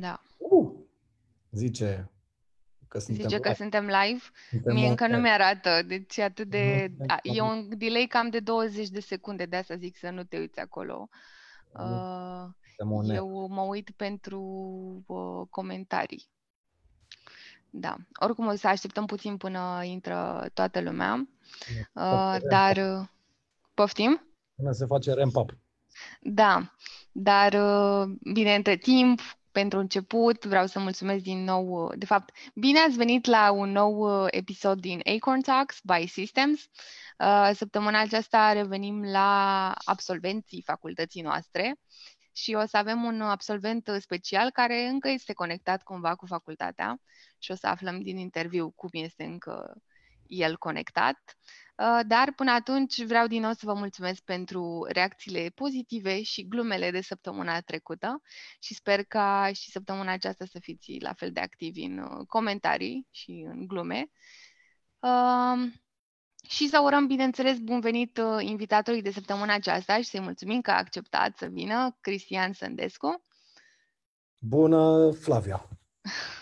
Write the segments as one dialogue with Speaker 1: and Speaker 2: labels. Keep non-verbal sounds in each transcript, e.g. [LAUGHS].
Speaker 1: Da.
Speaker 2: Uh, zice că suntem
Speaker 1: Zice că
Speaker 2: live.
Speaker 1: suntem live.
Speaker 2: Suntem
Speaker 1: Mie
Speaker 2: on
Speaker 1: încă nu
Speaker 2: air.
Speaker 1: mi-arată, deci e atât de...
Speaker 2: Nu,
Speaker 1: a, E
Speaker 2: nu.
Speaker 1: un delay cam de 20 de secunde, de asta zic să nu te uiți acolo.
Speaker 2: Nu,
Speaker 1: Uh,
Speaker 2: Suntem on air.
Speaker 1: eu mă uit pentru uh, comentarii. Da. Oricum o să așteptăm puțin până intră toată lumea. Uh,
Speaker 2: Face
Speaker 1: dar...
Speaker 2: ramp-up.
Speaker 1: uh, Poftim?
Speaker 2: Până se face ramp-up.
Speaker 1: Da, dar uh, bine, între timp, pentru început, vreau să mulțumesc din nou, uh, de fapt, bine ați venit la un nou uh, episod din Acorn Talks by Systems. Uh, Săptămâna aceasta revenim la absolvenții facultății noastre și o să avem un absolvent uh, special care încă este conectat cumva cu facultatea și o să aflăm din interviu cum este încă el conectat. Uh, Dar până atunci vreau din nou să vă mulțumesc pentru reacțiile pozitive și glumele de săptămâna trecută și sper ca și săptămâna aceasta să fiți la fel de activi în uh, comentarii și în glume. Um, Și să urăm, bineînțeles, bun venit uh, invitatului de săptămâna aceasta și să-i mulțumim că a acceptat să vină, Cristian Sândescu.
Speaker 2: Bună, Flavia! [LAUGHS]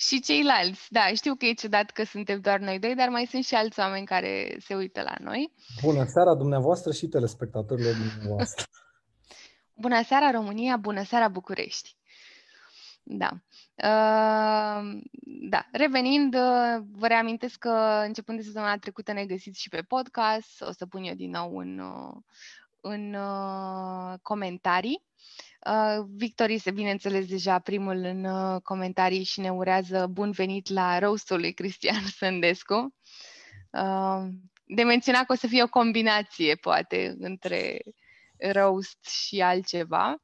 Speaker 1: Și ceilalți, da, știu că e ciudat că suntem doar noi doi, dar mai sunt și alți oameni care se uită la noi.
Speaker 2: Bună seara dumneavoastră și telespectatorilor dumneavoastră. [LAUGHS]
Speaker 1: Bună seara România, bună seara București. Da. Uh, da. Revenind, uh, vă reamintesc că începând de săptămâna trecută ne găsiți și pe podcast. O să pun eu din nou în, uh, în uh, comentarii. Uh, Victor este, bineînțeles, deja primul în uh, comentarii și ne urează bun venit la roastul lui Cristian [LAUGHS] Sândescu. Uh, de menționat că o să fie o combinație, poate, între roast și altceva.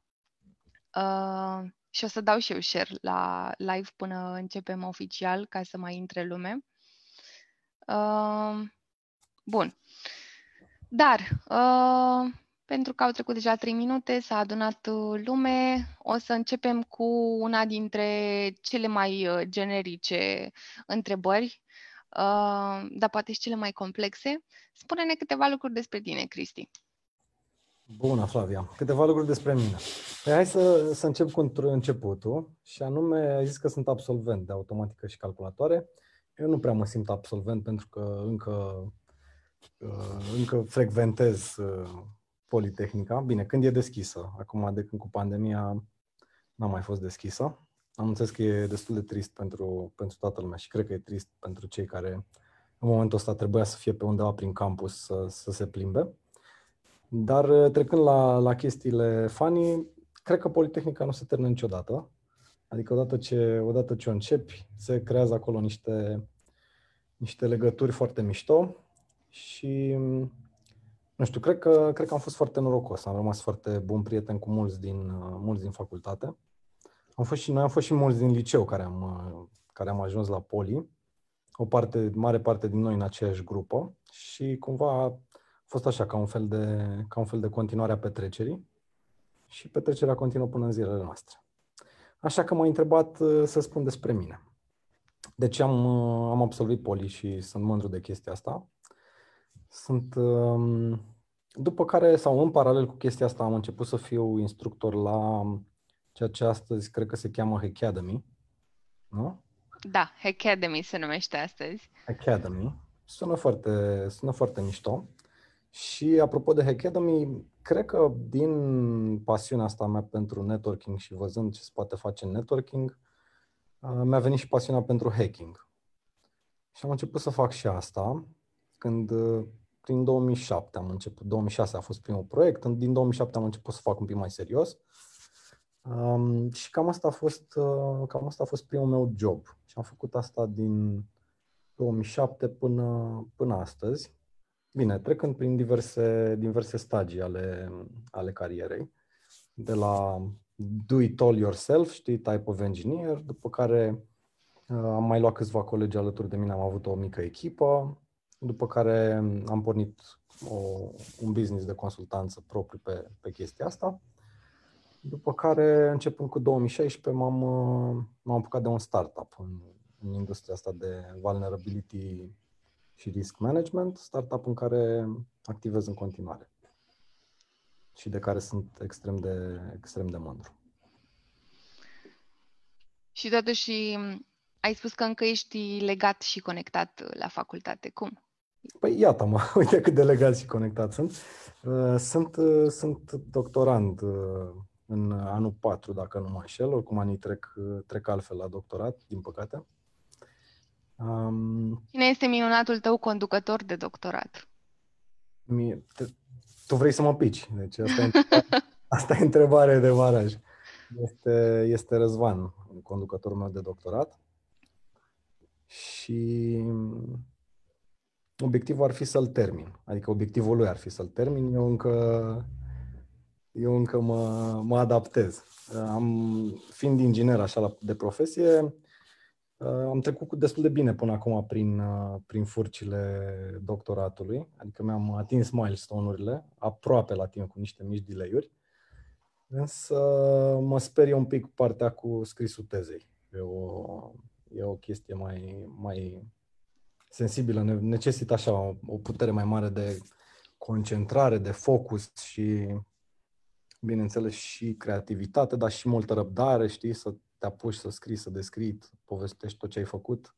Speaker 1: Uh, și o să dau și eu share la live până începem oficial, ca să mai intre lume. Uh, bun. Dar, uh, pentru că au trecut deja 3 minute, s-a adunat uh, lume, o să începem cu una dintre cele mai uh, generice întrebări, uh, dar poate și cele mai complexe. Spune-ne câteva lucruri despre tine, Cristi.
Speaker 2: Bună, Flavia! Câteva lucruri despre mine. Păi hai să, să încep cu într- începutul și anume, ai zis că sunt absolvent de automatică și calculatoare. Eu nu prea mă simt absolvent pentru că încă, uh, încă frecventez uh, Politehnica. Bine, când e deschisă. Acum, de când cu pandemia, n-a mai fost deschisă. Am înțeles că e destul de trist pentru, pentru toată lumea și cred că e trist pentru cei care în momentul ăsta trebuia să fie pe undeva prin campus să, să se plimbe. Dar uh, trecând la, la chestiile funny, cred că Politehnica nu se termină niciodată. Adică odată ce, odată ce o începi, se creează acolo niște, niște legături foarte mișto și nu știu, cred că, cred că am fost foarte norocos. Am rămas foarte bun prieten cu mulți din, uh, mulți din facultate. Am fost și, noi am fost și mulți din liceu care am, uh, care am ajuns la Poli. O parte, mare parte din noi în aceeași grupă și cumva a fost așa, ca un fel de, ca un fel de continuare a petrecerii și petrecerea continuă până în zilele noastre. Așa că m-a întrebat uh, să spun despre mine. Deci am, uh, am absolvit poli și sunt mândru de chestia asta. Sunt, um, după care, sau în paralel cu chestia asta, am început să fiu instructor la ceea ce astăzi cred că se cheamă Academy. Nu?
Speaker 1: Da, Academy se numește astăzi.
Speaker 2: Academy. Sună foarte, sună foarte mișto. Și apropo de Academy, cred că din pasiunea asta mea pentru networking și văzând ce se poate face în networking, uh, mi-a venit și pasiunea pentru hacking. Și am început să fac și asta când uh, prin 2007 am început, 2006 a fost primul proiect, în- din 2007 am început să fac un pic mai serios. Um, și cam asta a fost uh, cam asta a fost primul meu job. Și am făcut asta din 2007 până, până astăzi. Bine, trecând prin diverse, diverse stagii ale, ale carierei, de la do it all yourself, știi, type of engineer, după care uh, am mai luat câțiva colegi alături de mine, am avut o mică echipă, după care am pornit o, un business de consultanță propriu pe, pe chestia asta. După care, începând cu 2016, m-am, uh, m-am apucat de un startup în, în industria asta de vulnerability și risk management, startup în care activez în continuare și de care sunt extrem de, extrem de mândru.
Speaker 1: Și totuși ai spus că încă ești legat și conectat la facultate. Cum?
Speaker 2: Păi iată-mă, [LAUGHS] uite cât de legat și conectat sunt. Uh, sunt, uh, sunt doctorand uh, în anul 4, dacă nu mă înșel, oricum anii trec, trec altfel la doctorat, din păcate.
Speaker 1: Um, Cine este minunatul tău conducător de doctorat?
Speaker 2: Mie, te, tu vrei să mă pici, deci asta e, [LAUGHS] asta e întrebare de varaj. Este, este Răzvan, conducătorul meu de doctorat. Și obiectivul ar fi să-l termin. Adică obiectivul lui ar fi să-l termin. Eu încă, eu încă mă, mă adaptez. Am, fiind inginer așa de profesie, am trecut destul de bine până acum prin, prin furcile doctoratului, adică mi-am atins milestone-urile, aproape la timp cu niște mici delay-uri, însă mă sperie un pic partea cu scrisul tezei. E o, e o chestie mai, mai sensibilă, necesită așa o, o putere mai mare de concentrare, de focus și, bineînțeles, și creativitate, dar și multă răbdare, știi, să te apuci să scrii, să descrii, să povestești tot ce ai făcut.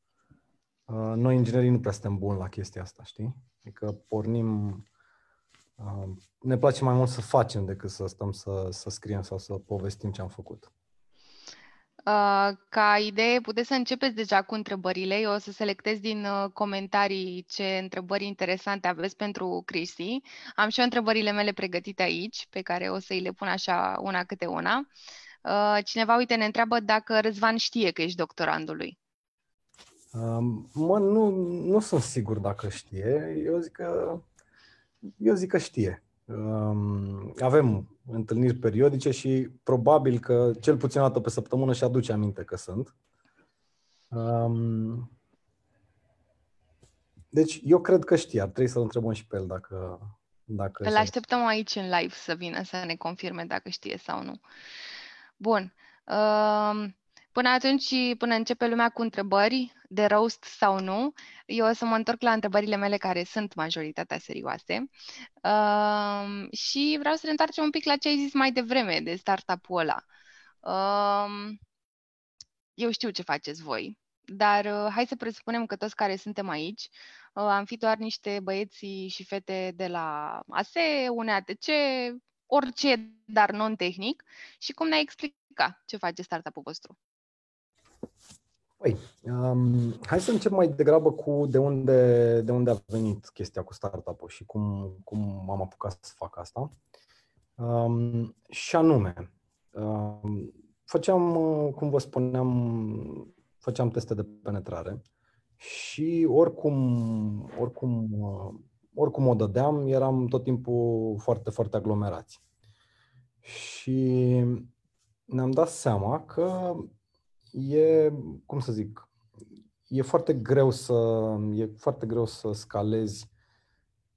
Speaker 2: Uh, noi, inginerii, nu prea suntem buni la chestia asta, știi? Adică pornim... Uh, ne place mai mult să facem decât să stăm să, să scriem sau să povestim ce am făcut.
Speaker 1: Uh, ca idee, puteți să începeți deja cu întrebările. Eu o să selectez din uh, comentarii ce întrebări interesante aveți pentru Cristi. Am și eu întrebările mele pregătite aici, pe care o să-i le pun așa una câte una. Uh, cineva, uite, ne întreabă dacă Răzvan știe că ești doctorandul lui.
Speaker 2: Um, mă, nu, nu sunt sigur dacă știe. Eu zic că, eu zic că știe. Um, avem întâlniri periodice și probabil că cel puțin o dată pe săptămână și aduce aminte că sunt. Um, deci eu cred că știe, ar trebui să-l întrebăm și pe el dacă... dacă
Speaker 1: Îl așteptăm aici în live să vină să ne confirme dacă știe sau nu. Bun. Um, Până atunci, până începe lumea cu întrebări, de roast sau nu, eu o să mă întorc la întrebările mele care sunt majoritatea serioase uh, și vreau să ne întoarcem un pic la ce ai zis mai devreme de startup-ul ăla. Uh, eu știu ce faceți voi, dar uh, hai să presupunem că toți care suntem aici uh, am fi doar niște băieți și fete de la ASE, UNEATC, orice, dar non-tehnic și cum ne-ai explica ce face startup-ul vostru?
Speaker 2: Păi, um, hai să încep mai degrabă cu de unde, de unde a venit chestia cu startup-ul și cum, cum am apucat să fac asta. Um, și anume, um, făceam, cum vă spuneam, făceam teste de penetrare și oricum, oricum, oricum o dădeam, eram tot timpul foarte, foarte aglomerați. Și ne-am dat seama că e, cum să zic, e foarte greu să, e foarte greu să scalezi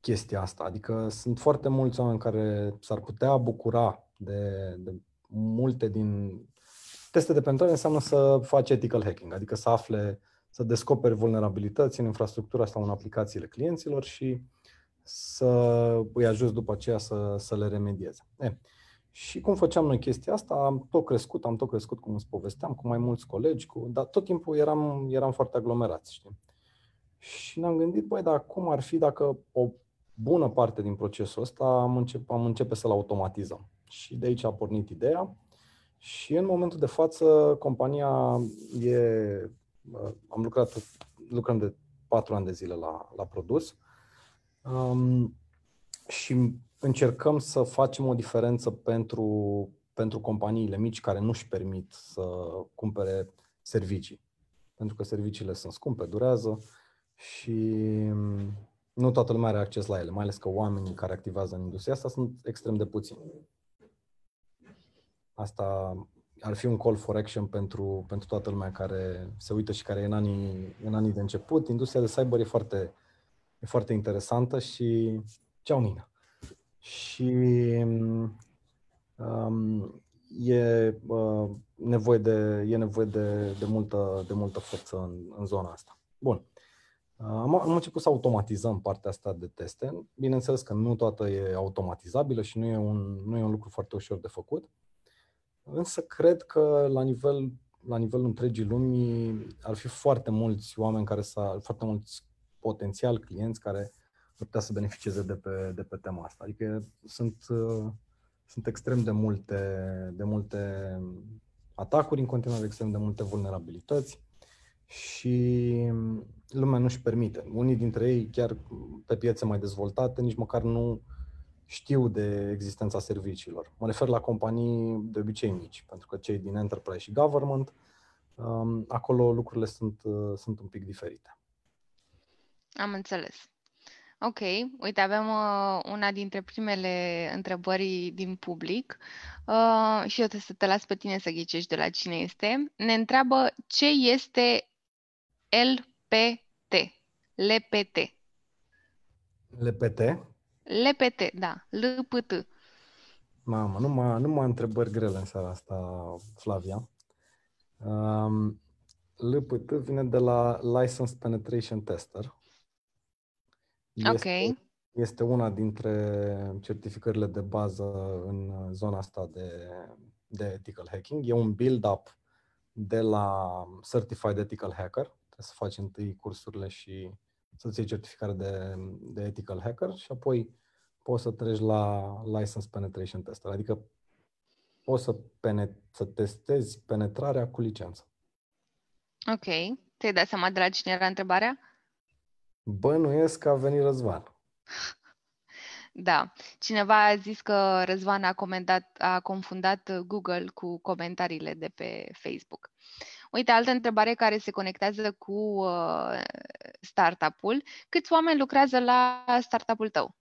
Speaker 2: chestia asta. Adică sunt foarte mulți oameni care s-ar putea bucura de, de multe din teste de penetrare înseamnă să faci ethical hacking, adică să afle, să descoperi vulnerabilități în infrastructura sau în aplicațiile clienților și să îi ajuți după aceea să, să le remedieze. E, și cum făceam noi chestia asta, am tot crescut, am tot crescut, cum îți povesteam, cu mai mulți colegi, cu, dar tot timpul eram, eram foarte aglomerați, știi? Și ne-am gândit, băi, dar cum ar fi dacă o bună parte din procesul ăsta am, încep, am începe să-l automatizăm. Și de aici a pornit ideea. Și în momentul de față, compania e... Am lucrat, lucrăm de patru ani de zile la, la produs. Um, și încercăm să facem o diferență pentru, pentru companiile mici care nu își permit să cumpere servicii. Pentru că serviciile sunt scumpe, durează și nu toată lumea are acces la ele, mai ales că oamenii care activează în industria asta sunt extrem de puțini. Asta ar fi un call for action pentru, pentru toată lumea care se uită și care e în anii, în anii de început. Industria de cyber e foarte, e foarte interesantă și ceau Nina și um, e, uh, nevoie, de, e nevoie de, de, multă, de multă forță în, în zona asta. Bun. Am, am început să automatizăm partea asta de teste. Bineînțeles că nu toată e automatizabilă și nu e un, nu e un lucru foarte ușor de făcut. Însă cred că la nivel la nivelul întregii lumii ar fi foarte mulți oameni care să, foarte mulți potențial clienți care ar putea să beneficieze de pe, de pe tema asta. Adică sunt, uh, sunt extrem de multe, de multe atacuri în continuare, extrem de multe vulnerabilități și lumea nu-și permite. Unii dintre ei, chiar pe piețe mai dezvoltate, nici măcar nu știu de existența serviciilor. Mă refer la companii de obicei mici, pentru că cei din enterprise și government, um, acolo lucrurile sunt, uh, sunt un pic diferite.
Speaker 1: Am înțeles. Ok, uite, avem uh, una dintre primele întrebări din public uh, și eu trebuie să te las pe tine să ghicești de la cine este. Ne întreabă ce este LPT. LPT.
Speaker 2: LPT?
Speaker 1: LPT, da. LPT.
Speaker 2: Mamă, numai, numai întrebări grele în seara asta, Flavia. Um, LPT vine de la License Penetration Tester.
Speaker 1: Este, ok.
Speaker 2: Este una dintre certificările de bază în zona asta de, de ethical hacking. E un build-up de la Certified Ethical Hacker. Trebuie să faci întâi cursurile și să-ți iei certificare de, de ethical hacker și apoi poți să treci la license penetration tester, adică poți să, penet- să testezi penetrarea cu licență.
Speaker 1: Ok. Te-ai dat seama de la cine era întrebarea?
Speaker 2: Bănuiesc că a venit Răzvan. [LAUGHS]
Speaker 1: Da. Cineva a zis că Răzvan a, comentat, a confundat Google cu comentariile de pe Facebook. Uite, altă întrebare care se conectează cu uh, startup-ul. Câți oameni lucrează la startup-ul tău?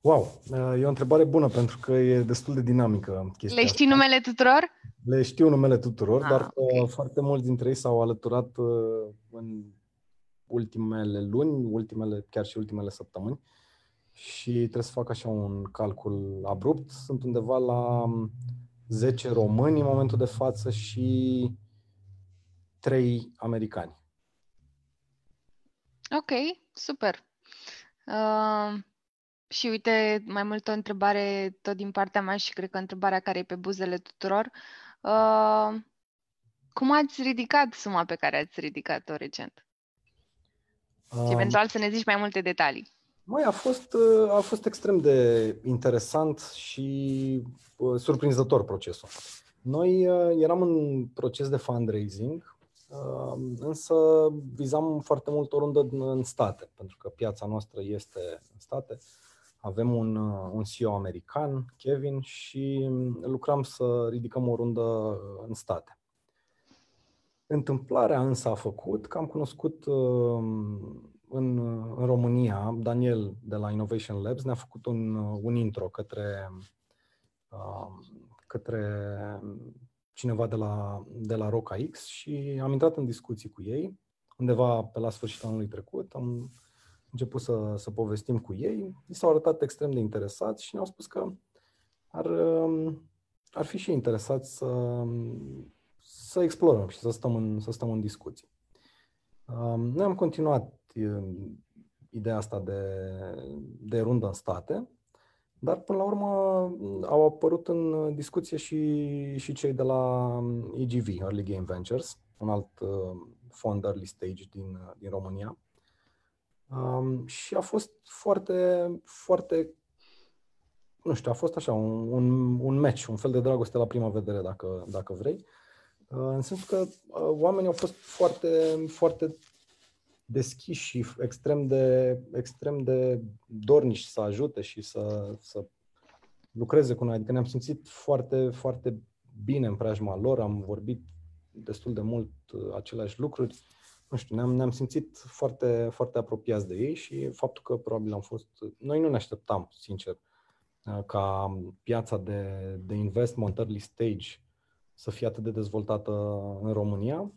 Speaker 2: Wow, uh, e o întrebare bună pentru că e destul de dinamică chestia
Speaker 1: Le știi asta. numele tuturor?
Speaker 2: Le știu numele tuturor, ah, dar uh, okay. foarte mulți dintre ei s-au alăturat uh, în ultimele luni, ultimele, chiar și ultimele săptămâni și trebuie să fac așa un calcul abrupt. Sunt undeva la 10 um, români în momentul de față și 3 americani.
Speaker 1: Ok, super. Uh, și uite, mai mult o întrebare tot din partea mea și cred că întrebarea care e pe buzele tuturor. Uh, cum ați ridicat suma pe care ați ridicat-o recent? Um, și eventual să ne zici mai multe detalii.
Speaker 2: Mai a fost, uh, a fost extrem de interesant și uh, surprinzător procesul. Noi uh, eram în proces de fundraising, însă vizam foarte mult o rundă în state, pentru că piața noastră este în state. Avem un, un CEO american, Kevin, și lucram să ridicăm o rundă în state. Întâmplarea însă a făcut că am cunoscut în, în România, Daniel de la Innovation Labs ne-a făcut un, un intro către, către cineva de la, de la Roca X și am intrat în discuții cu ei. Undeva pe la sfârșitul anului trecut am început să, să povestim cu ei. Mi s-au arătat extrem de interesați și ne-au spus că ar, ar fi și interesați să, să explorăm și să stăm în, să stăm în discuții. Noi am continuat ideea asta de, de rundă în state, dar până la urmă au apărut în discuție și, și cei de la EGV, Early Game Ventures, un alt uh, fond early stage din, din România. Um, și a fost foarte, foarte, nu știu, a fost așa, un, un, un match, un fel de dragoste la prima vedere, dacă, dacă vrei. Uh, în sensul că uh, oamenii au fost foarte, foarte deschiși și extrem de, extrem de dorniși să ajute și să, să lucreze cu noi. Adică ne-am simțit foarte, foarte bine în preajma lor, am vorbit destul de mult uh, aceleași lucruri. Nu știu, ne-am, ne-am simțit foarte, foarte apropiați de ei și faptul că probabil am fost... Noi nu ne așteptam, sincer, uh, ca piața de, de investment early stage să fie atât de dezvoltată în România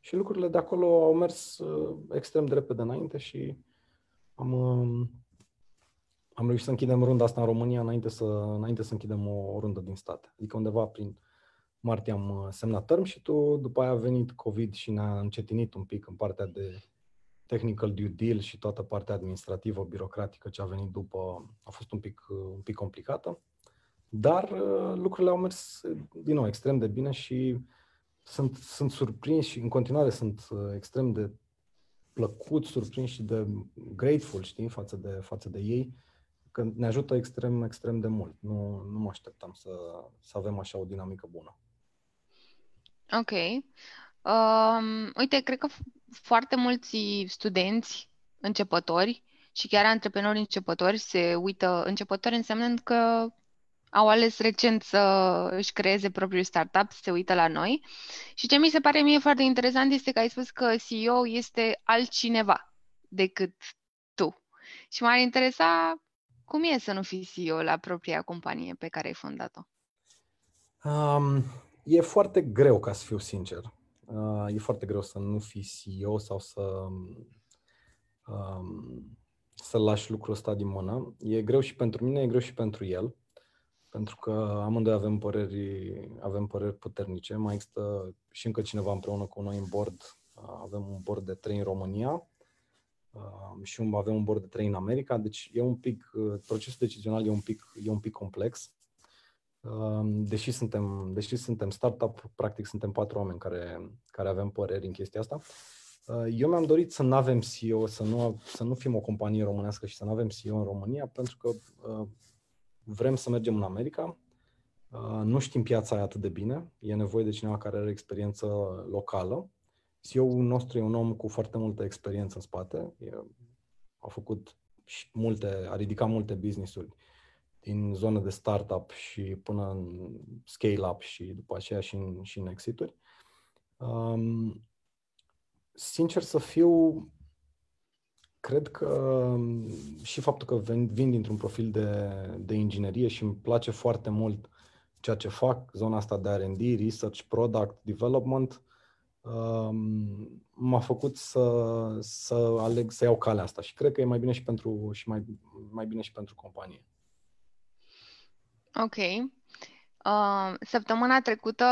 Speaker 2: și lucrurile de acolo au mers uh, extrem de repede înainte și am, uh, am reușit să închidem runda asta în România înainte să, înainte să închidem o, o rundă din state. Adică undeva prin martie am uh, semnat term și tu, după aia a venit COVID și ne-a încetinit un pic în partea de technical due deal și toată partea administrativă, birocratică ce a venit după a fost un pic, un pic complicată. Dar lucrurile au mers din nou extrem de bine și sunt, sunt surprins și în continuare sunt uh, extrem de plăcut, surprins și de grateful, știi, față de, față de ei, că ne ajută extrem, extrem de mult. Nu, nu mă așteptam să, să avem așa o dinamică bună.
Speaker 1: Ok. Um, uite, cred că foarte mulți studenți începători și chiar antreprenori începători se uită, începători înseamnă că au ales recent să își creeze propriul startup, se uită la noi. Și ce mi se pare mie foarte interesant este că ai spus că CEO este altcineva decât tu. Și m-ar interesa cum e să nu fii CEO la propria companie pe care ai fondat-o.
Speaker 2: Um, e foarte greu, ca să fiu sincer. Uh, e foarte greu să nu fii CEO sau să um, să lași lucrul ăsta din mână. E greu și pentru mine, e greu și pentru el pentru că amândoi avem păreri, avem păreri puternice. Mai există și încă cineva împreună cu noi în board. Avem un board de trei în România și avem un board de trei în America, deci e un pic, procesul decizional e un pic, e un pic complex. Deși suntem, deși suntem startup, practic suntem patru oameni care, care avem păreri în chestia asta. Eu mi-am dorit să nu avem CEO, să nu, să nu fim o companie românească și să nu avem CEO în România, pentru că vrem să mergem în America, uh, nu știm piața aia atât de bine, e nevoie de cineva care are experiență locală. CEO-ul nostru e un om cu foarte multă experiență în spate, e, a făcut multe, a ridicat multe business-uri din zonă de startup și până în scale-up și după aceea și în, și în exit-uri. Um, sincer să fiu, cred că um, și faptul că vin, vin dintr-un profil de, de inginerie și îmi place foarte mult ceea ce fac, zona asta de R&D, Research, Product, Development, um, m-a făcut să, să aleg să iau calea asta și cred că e mai bine și pentru, și mai, mai bine și pentru companie.
Speaker 1: Ok. Uh, săptămâna trecută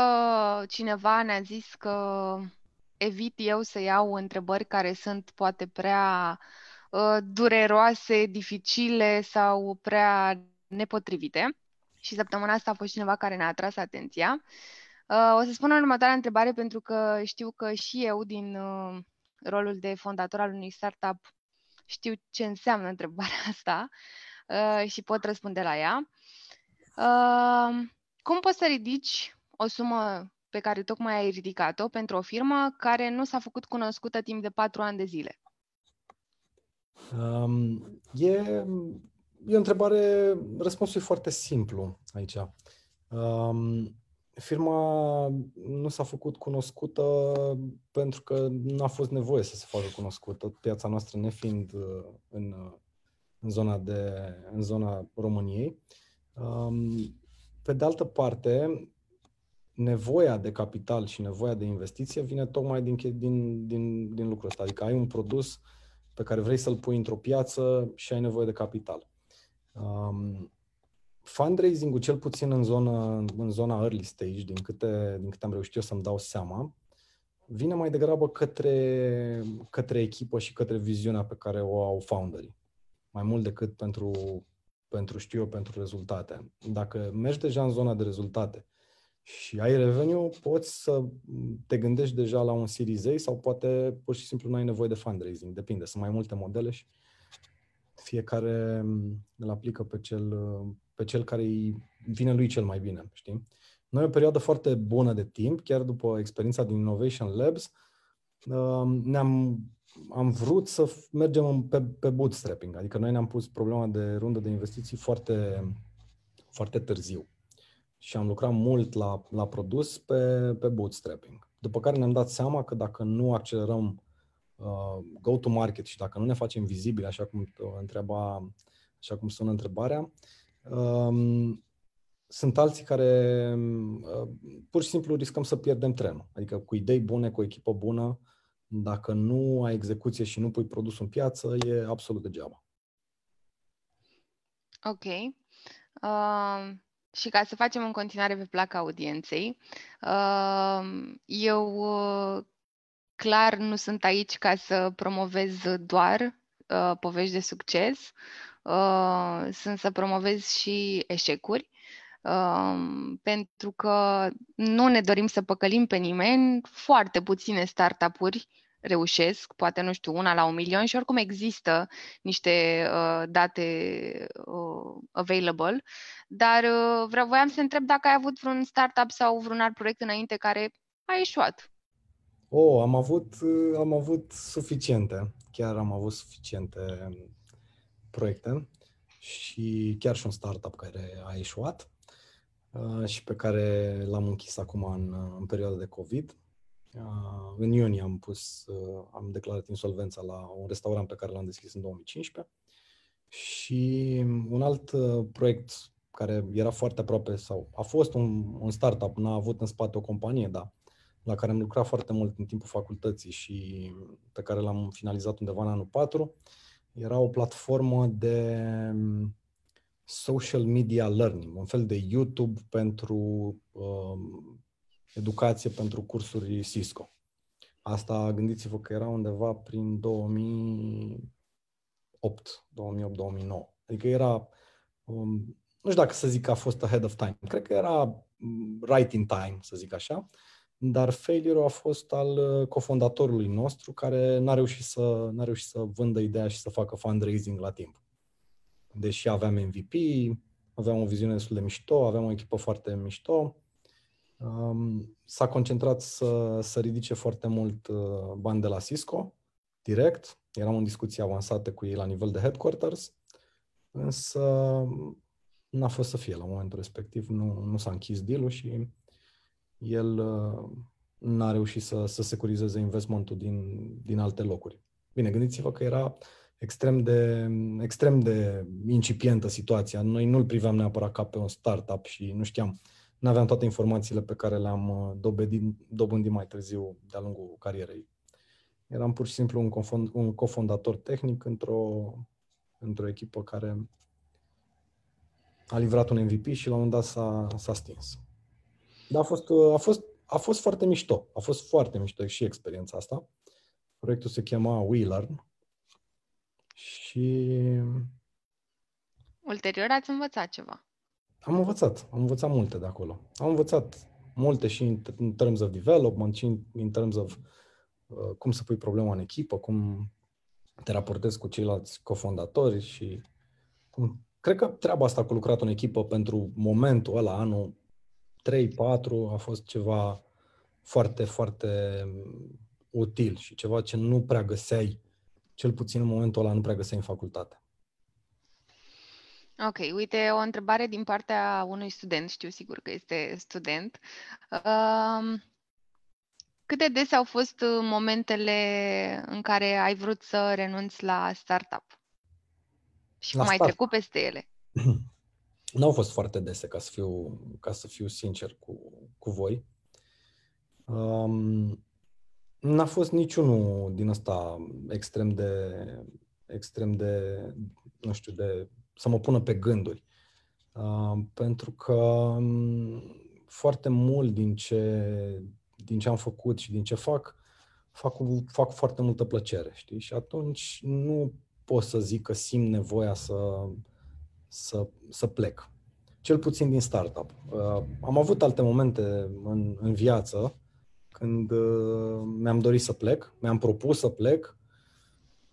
Speaker 1: cineva ne-a zis că evit eu să iau întrebări care sunt poate prea uh, dureroase, dificile sau prea nepotrivite. Și săptămâna asta a fost cineva care ne-a atras atenția. Uh, o să spun următoarea întrebare pentru că știu că și eu din uh, rolul de fondator al unui startup știu ce înseamnă întrebarea [LAUGHS] asta uh, și pot răspunde la ea. Uh, cum poți să ridici o sumă pe care tocmai ai ridicat-o pentru o firmă care nu s-a făcut cunoscută timp de patru ani de zile?
Speaker 2: Um, e, e o întrebare, răspunsul e foarte simplu aici. Um, firma nu s-a făcut cunoscută pentru că nu a fost nevoie să se facă cunoscută, piața noastră nefiind uh, în, uh, în, zona, de, în zona României. Um, pe de altă parte, nevoia de capital și nevoia de investiție vine tocmai din, din, din, din lucrul ăsta. Adică ai un produs pe care vrei să-l pui într-o piață și ai nevoie de capital. Um, fundraising-ul, cel puțin în zona, în zona early stage, din câte, din câte am reușit eu să-mi dau seama, vine mai degrabă către, către echipă și către viziunea pe care o au founderii. Mai mult decât pentru, pentru știu eu, pentru rezultate. Dacă mergi deja în zona de rezultate și ai revenue, poți să te gândești deja la un Series A sau poate pur și simplu nu ai nevoie de fundraising. Depinde, sunt mai multe modele și fiecare îl aplică pe cel, pe cel care îi vine lui cel mai bine, știi? Noi o perioadă foarte bună de timp, chiar după experiența din Innovation Labs, um, ne-am am vrut să mergem pe, pe bootstrapping, adică noi ne-am pus problema de rundă de investiții foarte, foarte târziu și am lucrat mult la, la produs pe, pe bootstrapping. După care ne-am dat seama că dacă nu accelerăm uh, go-to-market și dacă nu ne facem vizibili, așa cum întreba, așa cum sună întrebarea, um, sunt alții care uh, pur și simplu riscăm să pierdem trenul. Adică cu idei bune, cu o echipă bună, dacă nu ai execuție și nu pui produs în piață, e absolut degeaba.
Speaker 1: Ok. Uh, și ca să facem în continuare pe placa audienței, uh, eu uh, clar nu sunt aici ca să promovez doar uh, povești de succes, sunt să promovez și eșecuri Um, pentru că nu ne dorim să păcălim pe nimeni, foarte puține startup-uri reușesc, poate, nu știu, una la un milion și oricum există niște uh, date uh, available, dar uh, vreau, voiam să întreb dacă ai avut vreun startup sau vreun alt proiect înainte care a ieșuat.
Speaker 2: Oh, am avut, uh, am avut suficiente. Chiar am avut suficiente proiecte și chiar și un startup care a ieșuat uh, și pe care l-am închis acum în, în perioada de COVID. Uh, în iunie am pus, am declarat insolvența la un restaurant pe care l-am deschis în 2015 și un alt proiect care era foarte aproape sau a fost un, un startup, n-a avut în spate o companie, dar la care am lucrat foarte mult în timpul facultății și pe care l-am finalizat undeva în anul 4, era o platformă de mm, social media learning, un fel de YouTube pentru uh, educație pentru cursuri Cisco. Asta, gândiți-vă că era undeva prin 2008, 2008-2009. Adică era, um, nu știu dacă să zic că a fost ahead of time, cred că era mm, right in time, să zic așa, dar failure a fost al uh, cofondatorului nostru care n-a reușit să, n-a reușit să vândă ideea și să facă fundraising la timp. Deși aveam MVP, aveam o viziune destul de mișto, aveam o echipă foarte mișto, um, s-a concentrat să, să ridice foarte mult uh, bani de la Cisco, direct. Eram în discuții avansate cu ei la nivel de headquarters, însă n-a fost să fie la momentul respectiv, nu, nu s-a închis deal și el uh, n-a reușit să, să securizeze investmentul din, din alte locuri. Bine, gândiți-vă că era extrem de, extrem de incipientă situația. Noi nu-l priveam neapărat ca pe un startup și nu știam, nu aveam toate informațiile pe care le-am uh, dobândit, dobândit mai târziu de-a lungul carierei. Eram pur și simplu un, cofond, un cofondator tehnic într-o, într-o echipă care a livrat un MVP și la un moment dat s-a, s-a stins. Dar a fost, uh, a, fost, a fost foarte mișto. A fost foarte mișto și experiența asta. Proiectul se chema WeLearn și...
Speaker 1: Ulterior ați învățat ceva.
Speaker 2: Am învățat. Am învățat multe de acolo. Am învățat multe și în terms of development și in terms of uh, cum să pui problema în echipă, cum te raportezi cu ceilalți cofondatori și cum... Cred că treaba asta cu lucrat în echipă pentru momentul ăla, anul 3-4 a fost ceva foarte, foarte util și ceva ce nu prea găseai, cel puțin în momentul ăla nu prea găseai în facultate.
Speaker 1: Ok, uite, o întrebare din partea unui student, știu sigur că este student. Um, cât de des au fost momentele în care ai vrut să renunți la startup? Și la cum start. ai trecut peste ele? [CLEARS THROAT]
Speaker 2: nu au fost foarte dese, ca să fiu, ca să fiu sincer cu, cu voi. Um, n-a fost niciunul din ăsta extrem de, extrem de, nu știu, de să mă pună pe gânduri. Uh, pentru că um, foarte mult din ce, din ce am făcut și din ce fac, fac, fac foarte multă plăcere, știi? Și atunci nu pot să zic că simt nevoia să, să, să plec. Cel puțin din startup. Uh, am avut alte momente în, în viață când uh, mi-am dorit să plec, mi-am propus să plec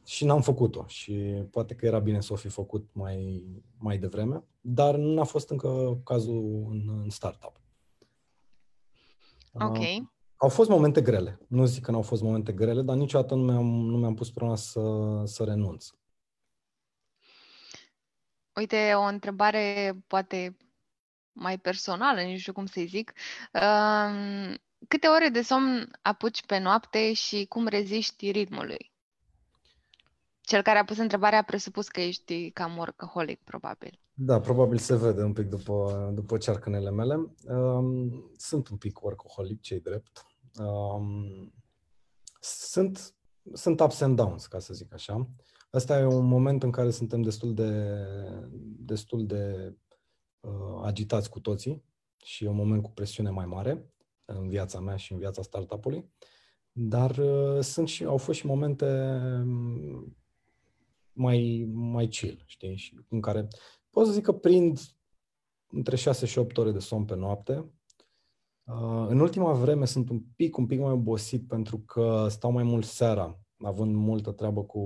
Speaker 2: și n-am făcut-o. Și poate că era bine să o fi făcut mai, mai devreme, dar nu a fost încă cazul în, în startup.
Speaker 1: Ok. Uh,
Speaker 2: au fost momente grele. Nu zic că nu au fost momente grele, dar niciodată nu mi-am, nu mi-am pus problema să, să renunț.
Speaker 1: Uite, o întrebare poate mai personală, nu știu cum să-i zic. Uh, câte ore de somn apuci pe noapte și cum reziști ritmului? Cel care a pus întrebarea a presupus că ești cam workaholic, probabil.
Speaker 2: Da, probabil se vede un pic după, după cearcănele mele. Um, sunt un pic workaholic, cei drept. Um, sunt, sunt ups and downs, ca să zic așa. Asta e un moment în care suntem destul de, destul de uh, agitați cu toții și e un moment cu presiune mai mare în viața mea și în viața startup-ului. Dar uh, sunt și, au fost și momente mm, mai, mai chill, știi, și în care pot să zic că prind între 6 și 8 ore de somn pe noapte. Uh, în ultima vreme sunt un pic, un pic mai obosit pentru că stau mai mult seara, având multă treabă cu,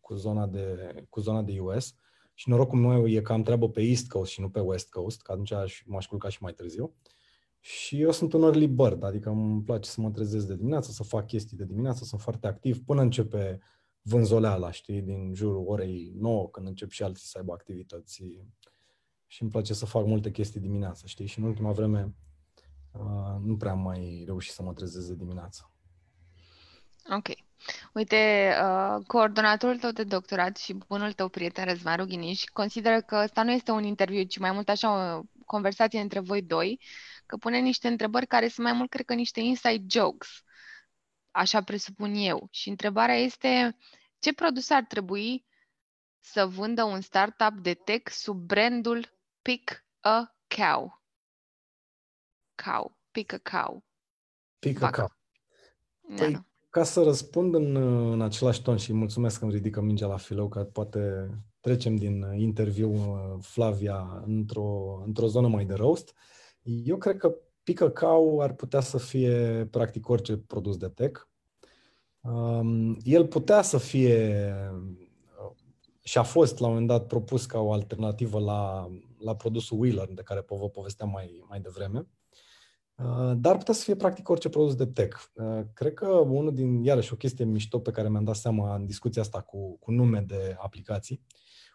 Speaker 2: cu, zona, de, cu zona de US. Și norocul meu e că am treabă pe East Coast și nu pe West Coast, că atunci aș, m-aș culca și mai târziu. Și eu sunt un early bird, adică îmi place să mă trezesc de dimineață, să fac chestii de dimineață, sunt foarte activ până începe vânzoleala, știi, din jurul orei 9, când încep și alții să aibă activități. Și îmi place să fac multe chestii dimineața, știi? Și în ultima vreme uh, nu prea am mai reușit să mă trezesc de dimineață.
Speaker 1: Ok. Uite, uh, coordonatorul tău de doctorat și bunul tău prieten, Răzvan Rughiniș, consideră că ăsta nu este un interviu, ci mai mult așa o conversație între voi doi, că pune niște întrebări care sunt mai mult, cred că, niște inside jokes. Așa presupun eu. Și întrebarea este, ce produs ar trebui să vândă un startup de tech sub brandul Pick a Cow? Cow. Pick a Cow.
Speaker 2: Pick a Cow. Păi, da. ca să răspund în, în același ton și mulțumesc că îmi ridică mingea la filou, că poate trecem din interviu uh, Flavia într-o, într-o zonă mai de roast. Eu cred că Pick a Cow ar putea să fie practic orice produs de tech. Um, el putea să fie și a fost la un moment dat propus ca o alternativă la, la produsul Wheeler, de care vă povesteam mai, mai devreme. Uh, dar putea să fie practic orice produs de tech. Uh, cred că unul din, iarăși o chestie mișto pe care mi-am dat seama în discuția asta cu, cu nume de aplicații,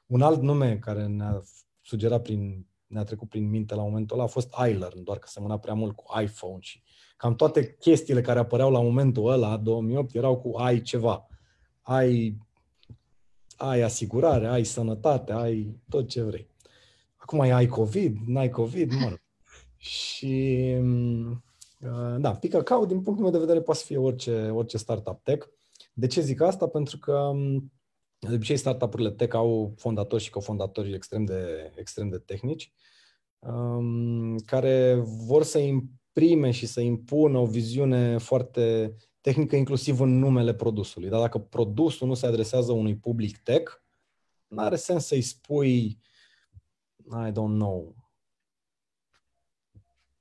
Speaker 2: un alt nume care ne-a sugerat prin, ne-a trecut prin minte la momentul ăla a fost iLearn, doar că semăna prea mult cu iPhone și cam toate chestiile care apăreau la momentul ăla, 2008, erau cu ai ceva. Ai, ai asigurare, ai sănătate, ai tot ce vrei. Acum ai COVID, n-ai COVID, mă rog. Și uh, da, Picacao, din punctul meu de vedere, poate să fie orice, orice startup tech. De ce zic asta? Pentru că um, de obicei startup-urile tech au fondatori și cofondatori extrem de, extrem de tehnici, um, care vor să imprime și să impună o viziune foarte tehnică, inclusiv în numele produsului. Dar dacă produsul nu se adresează unui public tech, nu are sens să-i spui I don't know,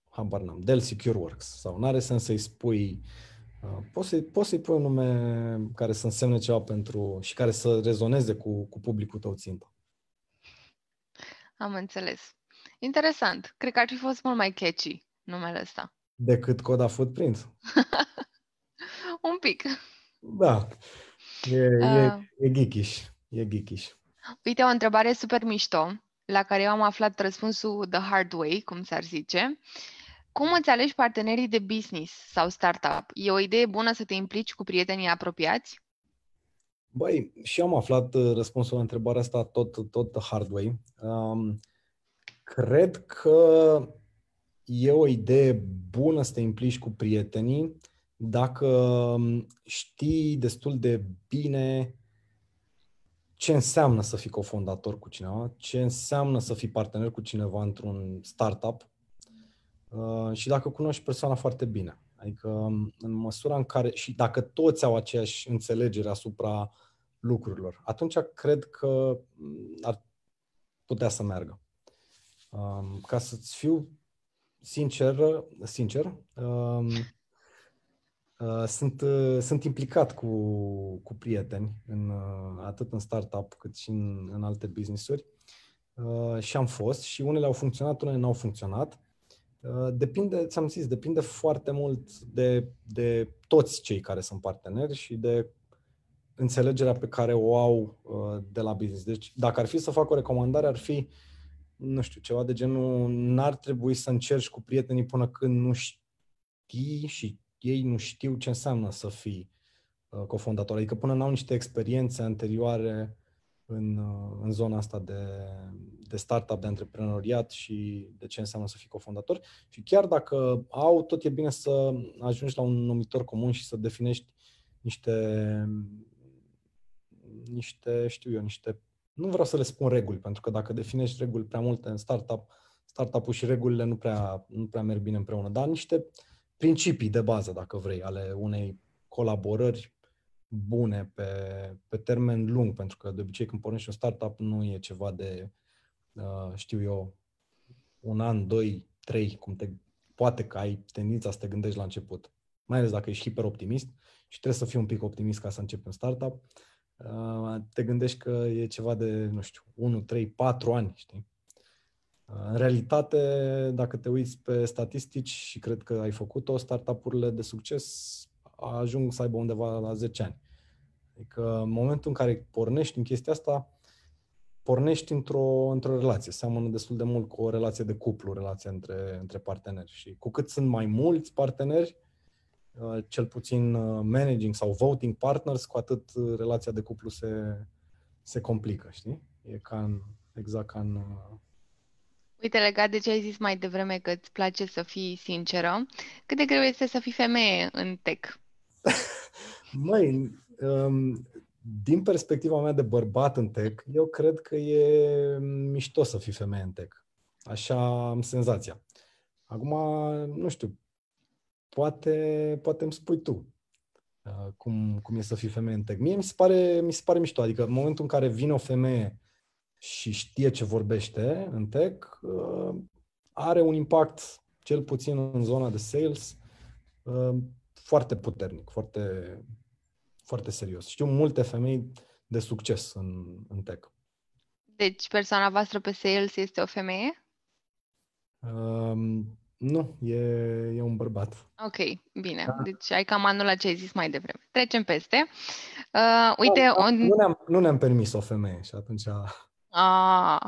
Speaker 2: habar n-am, Dell Secure Works sau nu are sens să-i spui uh, poți, să-i, poți să-i pui un nume care să însemne ceva pentru și care să rezoneze cu, cu publicul tău țintă.
Speaker 1: Am înțeles. Interesant. Cred că ar fi fost mult mai catchy numele ăsta.
Speaker 2: Decât Coda Footprint? [LAUGHS]
Speaker 1: un pic.
Speaker 2: Da. E, uh, e, e geekish. E geekish.
Speaker 1: Uite, o întrebare super mișto, la care eu am aflat răspunsul the hard way, cum s-ar zice. Cum îți alegi partenerii de business sau startup? E o idee bună să te implici cu prietenii apropiați?
Speaker 2: Băi, și am aflat uh, răspunsul la întrebarea asta tot, tot the hard way. Um, cred că e o idee bună să te implici cu prietenii dacă um, știi destul de bine ce înseamnă să fii cofondator cu cineva, ce înseamnă să fii partener cu cineva într-un startup uh, și dacă cunoști persoana foarte bine. Adică um, în măsura în care și dacă toți au aceeași înțelegere asupra lucrurilor, atunci cred că mm, ar putea să meargă. Um, ca să-ți fiu sincer, sincer um, uh, sunt, uh, sunt implicat cu, cu prieteni, în, uh, atât în startup cât și în, în alte business-uri uh, și am fost și unele au funcționat, unele nu au funcționat. Uh, depinde, ți-am zis, depinde foarte mult de, de toți cei care sunt parteneri și de înțelegerea pe care o au uh, de la business. Deci, dacă ar fi să fac o recomandare, ar fi, nu știu, ceva de genul, n-ar trebui să încerci cu prietenii până când nu știi și ei nu știu ce înseamnă să fii uh, cofondator. Adică până n-au niște experiențe anterioare în, uh, în zona asta de, de startup, de antreprenoriat și de ce înseamnă să fii cofondator. Și chiar dacă au, tot e bine să ajungi la un numitor comun și să definești niște niște, știu eu, niște, nu vreau să le spun reguli, pentru că dacă definești reguli prea multe în startup, startup-ul și regulile nu prea, nu prea merg bine împreună, dar niște principii de bază, dacă vrei, ale unei colaborări bune pe, pe termen lung, pentru că de obicei când pornești un startup nu e ceva de, uh, știu eu, un an, doi, trei, cum te, poate că ai tendința să te gândești la început, mai ales dacă ești hiperoptimist și trebuie să fii un pic optimist ca să începi un startup, uh, te gândești că e ceva de, nu știu, 1, 3, 4 ani, știi? Uh, în realitate, dacă te uiți pe statistici și cred că ai făcut-o, startup-urile de succes ajung să aibă undeva la 10 ani. Adică în momentul în care pornești în chestia asta, pornești într-o, într-o relație. Seamănă destul de mult cu o relație de cuplu, relația între, între parteneri. Și cu cât sunt mai mulți parteneri, uh, cel puțin uh, managing sau voting partners, cu atât uh, relația de cuplu se, se complică, știi? E ca în, exact ca în...
Speaker 1: Uite, legat de ce ai zis mai devreme că îți place să fii sinceră, cât de greu este să fii femeie în tech?
Speaker 2: Măi, um, din perspectiva mea de bărbat în tech, eu cred că e mișto să fii femeie în tech. Așa am senzația. Acum, nu știu, poate, poate îmi spui tu uh, cum, cum e să fii femeie în tech. Mie mi se, pare, mi se pare mișto. Adică în momentul în care vine o femeie și știe ce vorbește în tech, uh, are un impact, cel puțin în zona de sales, uh, foarte puternic, foarte, foarte serios. Știu multe femei de succes în, în tech.
Speaker 1: Deci persoana voastră pe sales este o femeie?
Speaker 2: Um, nu, e, e un bărbat.
Speaker 1: Ok, bine. Da. Deci ai cam anul la ce ai zis mai devreme. Trecem peste. Uh, uite, da,
Speaker 2: on... nu, ne-am, nu ne-am permis o femeie și atunci...
Speaker 1: Ah.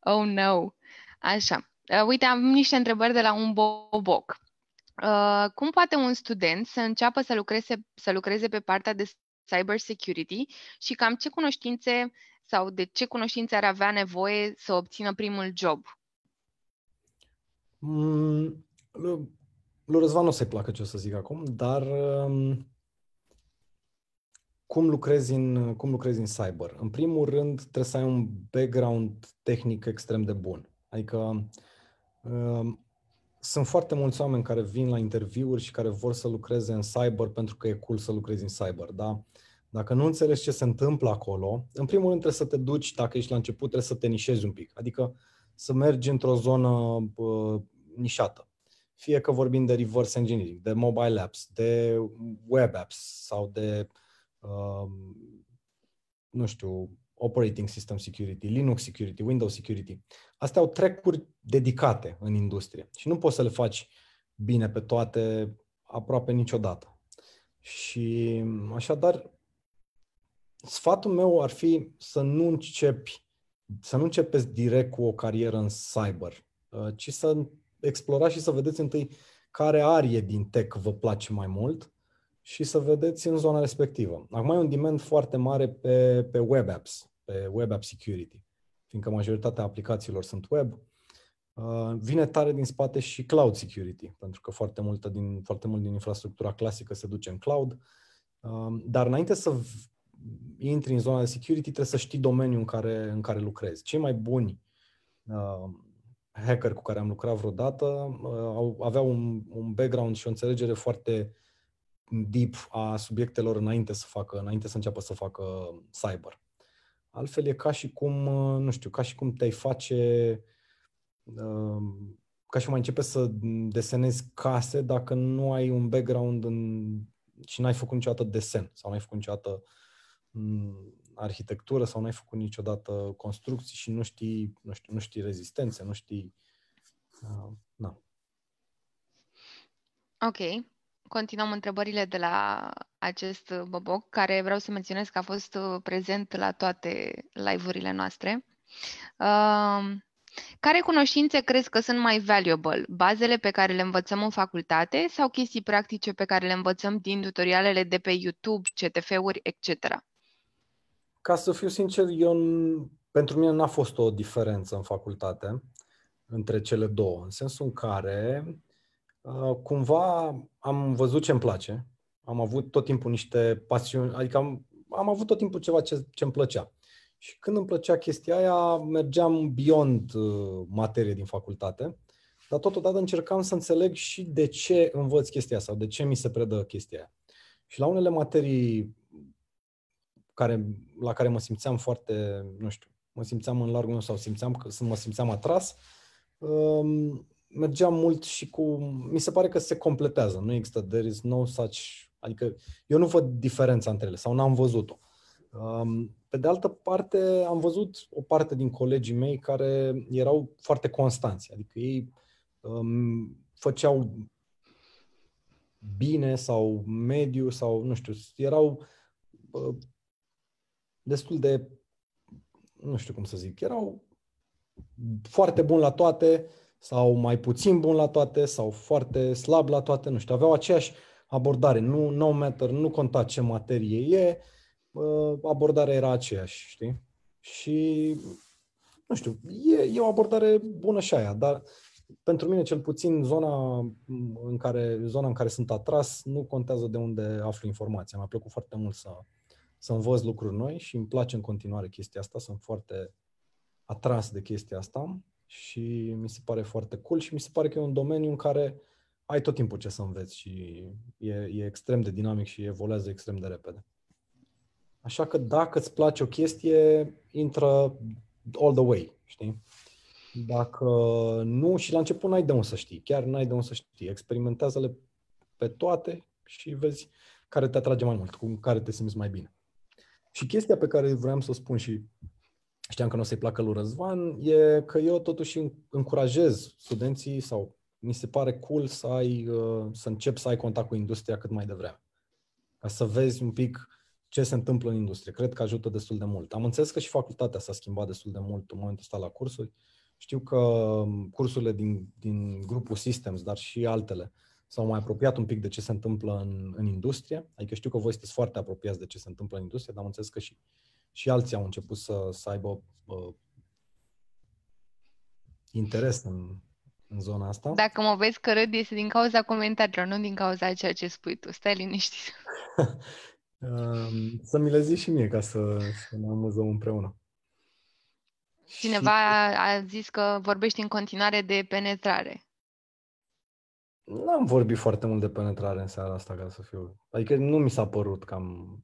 Speaker 1: Oh, no. Așa. Uh, uite, am niște întrebări de la un boboc. Uh, cum poate un student să înceapă să lucreze, să lucreze pe partea de cyber security și cam ce cunoștințe sau de ce cunoștințe ar avea nevoie să obțină primul job?
Speaker 2: Mm, lui Răzvan nu o să-i placă ce o să zic acum, dar um, cum lucrezi, în, cum lucrezi în cyber? În primul rând, trebuie să ai un background tehnic extrem de bun. Adică um, sunt foarte mulți oameni care vin la interviuri și care vor să lucreze în cyber pentru că e cool să lucrezi în cyber, da? Dacă nu înțelegi ce se întâmplă acolo, în primul rând trebuie să te duci, dacă ești la început, trebuie să te nișezi un pic. Adică să mergi într-o zonă uh, nișată. Fie că vorbim de reverse engineering, de mobile apps, de web apps sau de, uh, nu știu, operating system security, Linux security, Windows security. Astea au trecuri dedicate în industrie și nu poți să le faci bine pe toate aproape niciodată. Și așadar, sfatul meu ar fi să nu începi, să nu începeți direct cu o carieră în cyber, uh, ci să explorați și să vedeți întâi care arie din tech vă place mai mult și să vedeți în zona respectivă. Acum e un demand foarte mare pe, pe web apps, pe web app security, fiindcă majoritatea aplicațiilor sunt web. Uh, vine tare din spate și cloud security, pentru că foarte, multă din, foarte mult din infrastructura clasică se duce în cloud. Uh, dar înainte să intri în zona de security, trebuie să știi domeniul în care, în care lucrezi. Cei mai buni uh, hacker cu care am lucrat vreodată uh, aveau un, un background și o înțelegere foarte deep a subiectelor înainte să facă, înainte să înceapă să facă cyber. Altfel e ca și cum, uh, nu știu, ca și cum te-ai face, uh, ca și cum ai începe să desenezi case dacă nu ai un background în, și n-ai făcut niciodată desen sau n-ai făcut niciodată mm, arhitectură sau n-ai făcut niciodată construcții și nu știi, nu știu, nu știi rezistențe, nu știi... Uh, na.
Speaker 1: Ok. Continuăm întrebările de la acest boboc, care vreau să menționez că a fost uh, prezent la toate live-urile noastre. Uh, care cunoștințe crezi că sunt mai valuable? Bazele pe care le învățăm în facultate sau chestii practice pe care le învățăm din tutorialele de pe YouTube, CTF-uri, etc.?
Speaker 2: Ca să fiu sincer, eu, pentru mine n-a fost o diferență în facultate între cele două, în sensul în care uh, cumva am văzut ce îmi place, am avut tot timpul niște pasiuni, adică am, am avut tot timpul ceva ce, ce îmi plăcea. Și când îmi plăcea chestia aia, mergeam beyond uh, materie din facultate, dar totodată încercam să înțeleg și de ce învăț chestia sau de ce mi se predă chestia aia. Și la unele materii care, la care mă simțeam foarte, nu știu, mă simțeam în largul meu sau simțeam că mă simțeam atras, um, mergeam mult și cu... Mi se pare că se completează. Nu există, there is no such... Adică eu nu văd diferența între ele sau n-am văzut-o. Um, pe de altă parte, am văzut o parte din colegii mei care erau foarte constanți. Adică ei um, făceau bine sau mediu sau, nu știu, erau uh, destul de, nu știu cum să zic, erau foarte buni la toate sau mai puțin bun la toate sau foarte slab la toate, nu știu, aveau aceeași abordare, nu no matter, nu conta ce materie e, abordarea era aceeași, știi? Și, nu știu, e, e o abordare bună și aia, dar pentru mine, cel puțin, zona în care, zona în care sunt atras nu contează de unde aflu informația. Mi-a plăcut foarte mult să, să învăț lucruri noi și îmi place în continuare chestia asta. Sunt foarte atras de chestia asta și mi se pare foarte cool și mi se pare că e un domeniu în care ai tot timpul ce să înveți și e, e extrem de dinamic și evoluează extrem de repede. Așa că dacă îți place o chestie, intră all the way, știi? Dacă nu, și la început n-ai de unde să știi, chiar n-ai de unde să știi. Experimentează-le pe toate și vezi care te atrage mai mult, cu care te simți mai bine. Și chestia pe care vreau să o spun și știam că nu o să-i placă lui Răzvan, e că eu totuși încurajez studenții sau mi se pare cool să ai, uh, să începi să ai contact cu industria cât mai devreme. Ca să vezi un pic ce se întâmplă în industrie. Cred că ajută destul de mult. Am înțeles că și facultatea s-a schimbat destul de mult în momentul ăsta la cursuri. Știu că um, cursurile din, din grupul Systems, dar și altele, s-au mai apropiat un pic de ce se întâmplă în, în industrie. Adică știu că voi sunteți foarte apropiați de ce se întâmplă în industrie, dar am înțeles că și, și alții au început să, să aibă uh, interes în, în zona asta.
Speaker 1: Dacă mă vezi că râd, este din cauza comentariilor, nu din cauza ceea ce spui tu. Stai liniștit. [LAUGHS] [LAUGHS]
Speaker 2: să mi le zici și mie ca să, să ne amuzăm împreună.
Speaker 1: Cineva și... a zis că vorbești în continuare de penetrare.
Speaker 2: N-am vorbit foarte mult de penetrare în seara asta, ca să fiu... Adică nu mi s-a părut cam...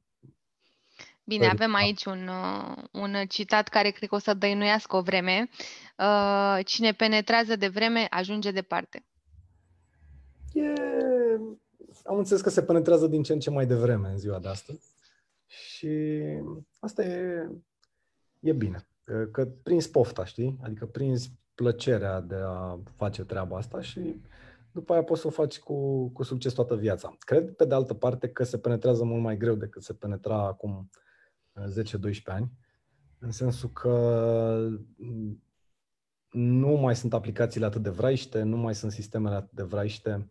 Speaker 1: Bine, avem aici un, uh, un citat care cred că o să dăinuiască o vreme. Uh, cine penetrează de vreme ajunge departe.
Speaker 2: E am înțeles că se penetrează din ce în ce mai devreme în ziua de astăzi. Și asta e, e bine. Că prins pofta, știi? Adică prins plăcerea de a face treaba asta și după aia poți să o faci cu, cu succes toată viața. Cred, pe de altă parte, că se penetrează mult mai greu decât se penetra acum 10-12 ani, în sensul că nu mai sunt aplicațiile atât de vraiște, nu mai sunt sistemele atât de vraiște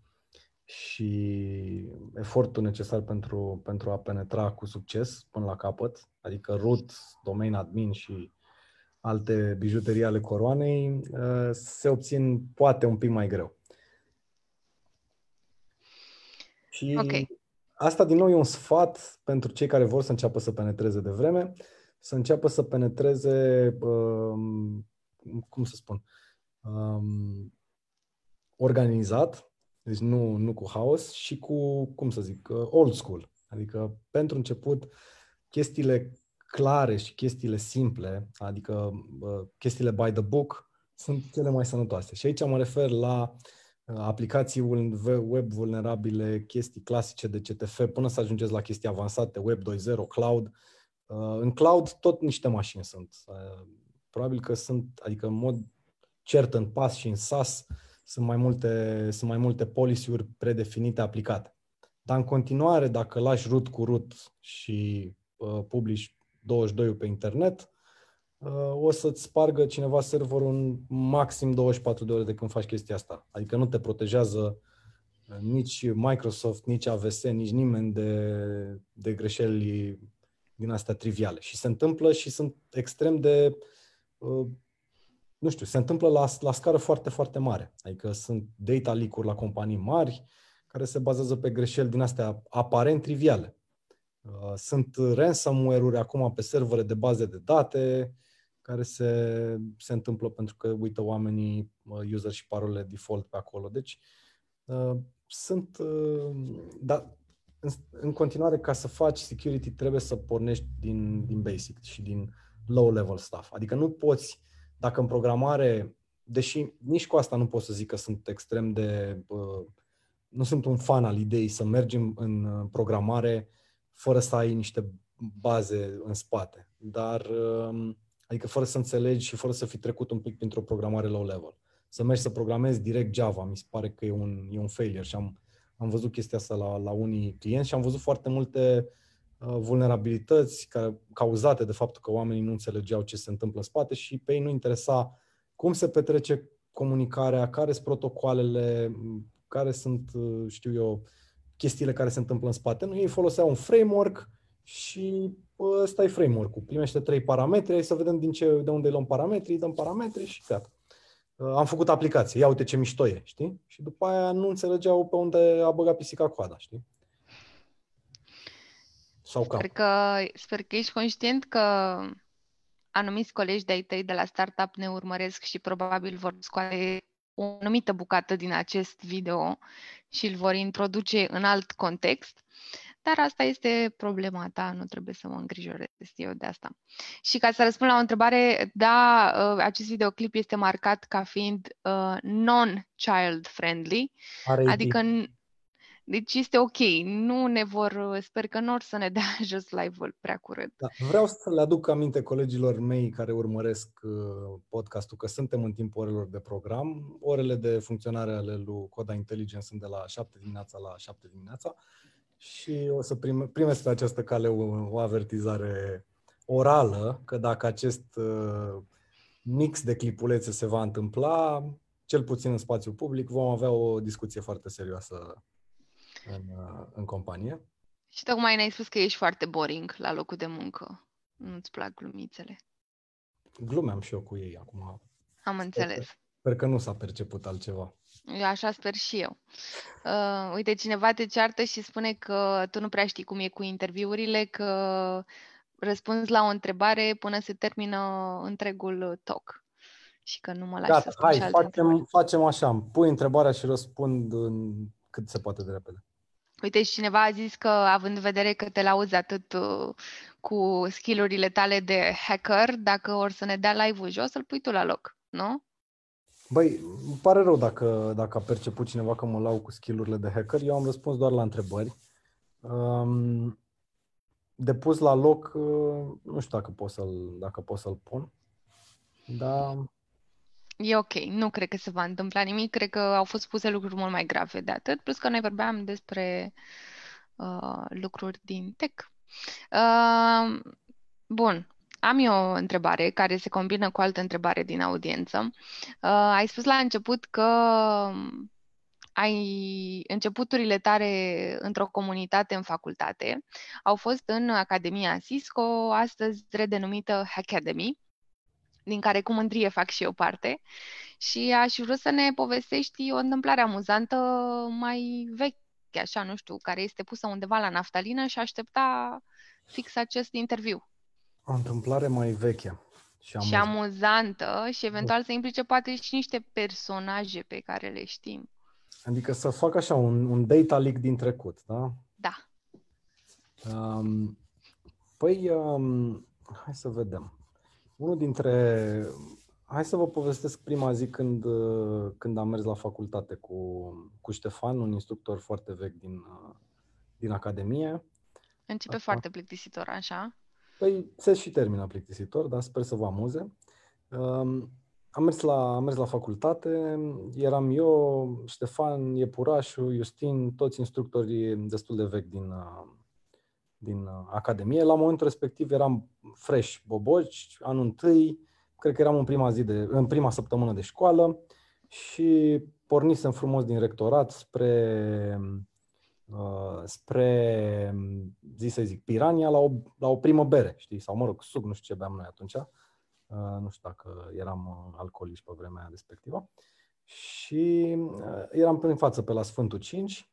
Speaker 2: și efortul necesar pentru, pentru a penetra cu succes până la capăt, adică root, domain admin și alte bijuterii ale coroanei, uh, se obțin poate un pic mai greu. Și okay. Asta din nou e un sfat pentru cei care vor să înceapă să penetreze de vreme, să înceapă să penetreze, um, cum să spun, um, organizat, deci nu, nu cu haos și cu, cum să zic, uh, old school. Adică, pentru început, chestiile clare și chestiile simple, adică uh, chestiile by the book, sunt cele mai sănătoase. Și aici mă refer la uh, aplicații web vulnerabile, chestii clasice de CTF, până să ajungeți la chestii avansate, Web 2.0, cloud. În cloud tot niște mașini sunt. Probabil că sunt, adică în mod cert în PAS și în SAS, sunt mai multe, sunt mai multe policy-uri predefinite aplicate. Dar în continuare, dacă lași root cu root și uh, publici 22 pe internet, uh, o să-ți spargă cineva serverul în maxim 24 de ore de când faci chestia asta. Adică nu te protejează uh, nici Microsoft, nici AVS, nici nimeni de, de greșeli din astea triviale. Și se întâmplă și sunt extrem de uh, nu știu, se întâmplă la, la scară foarte, foarte mare. Adică sunt data leak-uri la companii mari care se bazează pe greșeli din astea aparent triviale. Uh, sunt ransomware-uri acum pe servere de baze de date care se, se întâmplă pentru că uită oamenii uh, user și parole default pe acolo. Deci uh, sunt, dar în, în continuare ca să faci security trebuie să pornești din, din basic și din low level stuff. Adică nu poți dacă în programare deși nici cu asta nu pot să zic că sunt extrem de... Uh, nu sunt un fan al ideii să mergem în uh, programare fără să ai niște baze în spate, dar uh, adică fără să înțelegi și fără să fi trecut un pic printr-o programare low level. Să mergi să programezi direct Java, mi se pare că e un, e un failure și am, am văzut chestia asta la, la unii clienți și am văzut foarte multe uh, vulnerabilități care, cauzate de faptul că oamenii nu înțelegeau ce se întâmplă în spate și pe ei nu interesa cum se petrece comunicarea, care sunt protocoalele, care sunt, uh, știu eu, chestiile care se întâmplă în spate. Nu, ei foloseau un framework și ăsta e framework-ul. Primește trei parametri, hai să vedem din ce, de unde luăm parametrii, dăm parametri și gata. Uh, am făcut aplicație, ia uite ce mișto e, știi? Și după aia nu înțelegeau pe unde a băgat pisica coada, știi?
Speaker 1: Sau sper că, sper că ești conștient că anumiți colegi de-ai tăi de la startup ne urmăresc și probabil vor scoate o anumită bucată din acest video și îl vor introduce în alt context. Dar asta este problema ta, nu trebuie să mă îngrijorez eu de asta. Și ca să răspund la o întrebare, da, uh, acest videoclip este marcat ca fiind uh, non-child friendly, Are adică deci este ok, nu ne vor, sper că nu or să ne dea [LAUGHS] jos live-ul prea curând.
Speaker 2: Da, vreau să le aduc aminte colegilor mei care urmăresc uh, podcastul că suntem în timpul orelor de program. Orele de funcționare ale lui Coda Intelligence sunt de la 7 dimineața la 7 dimineața și o să prime, primesc pe această cale o, o avertizare orală că dacă acest uh, mix de clipulețe se va întâmpla, cel puțin în spațiu public, vom avea o discuție foarte serioasă în, uh, în companie.
Speaker 1: Și tocmai ne-ai spus că ești foarte boring la locul de muncă. Nu-ți plac glumițele.
Speaker 2: Glumeam și eu cu ei acum.
Speaker 1: Am înțeles.
Speaker 2: Sper, sper că nu s-a perceput altceva.
Speaker 1: Eu așa sper și eu. Uh, uite, cineva te ceartă și spune că tu nu prea știi cum e cu interviurile, că răspunzi la o întrebare până se termină întregul talk și că nu mă lași Gata, să
Speaker 2: hai, facem, facem așa, pui întrebarea și răspund în cât se poate de repede.
Speaker 1: Uite, și cineva a zis că, având în vedere că te lauzi atât uh, cu skillurile tale de hacker, dacă or să ne dea live-ul jos, îl pui tu la loc, nu?
Speaker 2: Băi, îmi pare rău dacă, dacă a perceput cineva că mă lau cu skillurile de hacker. Eu am răspuns doar la întrebări. Um, de pus la loc, uh, nu știu dacă pot să-l, dacă pot să-l pun, dar
Speaker 1: E ok, nu cred că se va întâmpla nimic, cred că au fost puse lucruri mult mai grave de atât, plus că noi vorbeam despre uh, lucruri din tech. Uh, bun, am eu o întrebare care se combină cu altă întrebare din audiență. Uh, ai spus la început că ai începuturile tale într-o comunitate în facultate au fost în Academia Cisco, astăzi redenumită Academy din care cu mândrie fac și eu parte. Și aș vrea să ne povestești o întâmplare amuzantă mai veche, așa, nu știu, care este pusă undeva la naftalină și aștepta fix acest interviu.
Speaker 2: O întâmplare mai veche.
Speaker 1: Și, amuzantă. și amuzantă și eventual să implice poate și niște personaje pe care le știm.
Speaker 2: Adică să fac așa un, un data leak din trecut, da?
Speaker 1: Da.
Speaker 2: Um, păi, um, hai să vedem. Unul dintre... Hai să vă povestesc prima zi când, când am mers la facultate cu, cu Ștefan, un instructor foarte vechi din, din Academie.
Speaker 1: Începe Asta. foarte plictisitor, așa?
Speaker 2: Păi se și termină plictisitor, dar sper să vă amuze. Um, am mers, la, am mers la facultate, eram eu, Ștefan, Iepurașu, Justin, toți instructorii destul de vechi din, din uh, Academie. La momentul respectiv eram fresh boboci, anul întâi, cred că eram în prima, zi de, în prima săptămână de școală și pornisem frumos din rectorat spre, uh, spre zi să zic, Pirania la o, la o primă bere, știi? Sau mă rog, suc, nu știu ce beam noi atunci. Uh, nu știu dacă eram uh, alcoolici pe vremea respectivă. Și uh, eram în față pe la Sfântul 5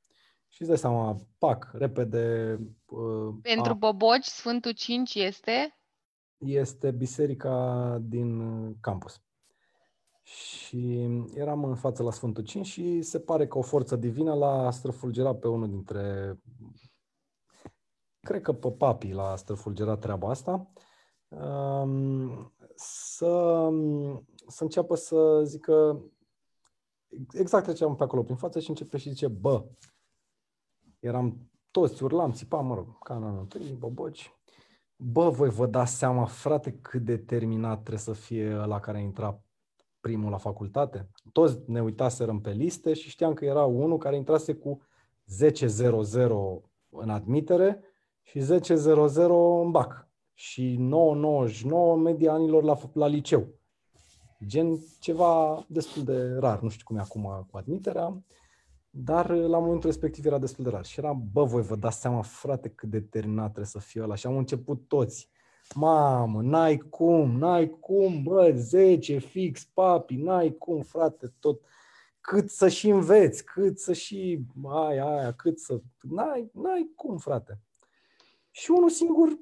Speaker 2: și îți dai seama, pac, repede.
Speaker 1: Uh, Pentru a, Boboci, Sfântul 5 este?
Speaker 2: Este biserica din campus. Și eram în față la Sfântul 5 și se pare că o forță divină l-a străfulgerat pe unul dintre... Cred că pe papii l-a străfulgerat treaba asta. Um, să să înceapă să zică exact treceam pe acolo prin față și începe și zice, bă, eram toți, urlam, țipam, mă rog, ca în anul întâi, boboci. Bă, voi vă dați seama, frate, cât de terminat trebuie să fie la care a intrat primul la facultate? Toți ne uitaserăm pe liste și știam că era unul care intrase cu 10.00 în admitere și 10.00 în bac și 9.99 media anilor la, la liceu. Gen ceva destul de rar, nu știu cum e acum cu admiterea, dar la momentul respectiv era destul de rar. Și era, bă, voi vă dați seama, frate, cât de terminat trebuie să fie ăla. Și am început toți. Mamă, n-ai cum, n-ai cum, bă, 10 fix, papi, n-ai cum, frate, tot. Cât să și înveți, cât să și aia, aia, cât să... N-ai, n-ai cum, frate. Și unul singur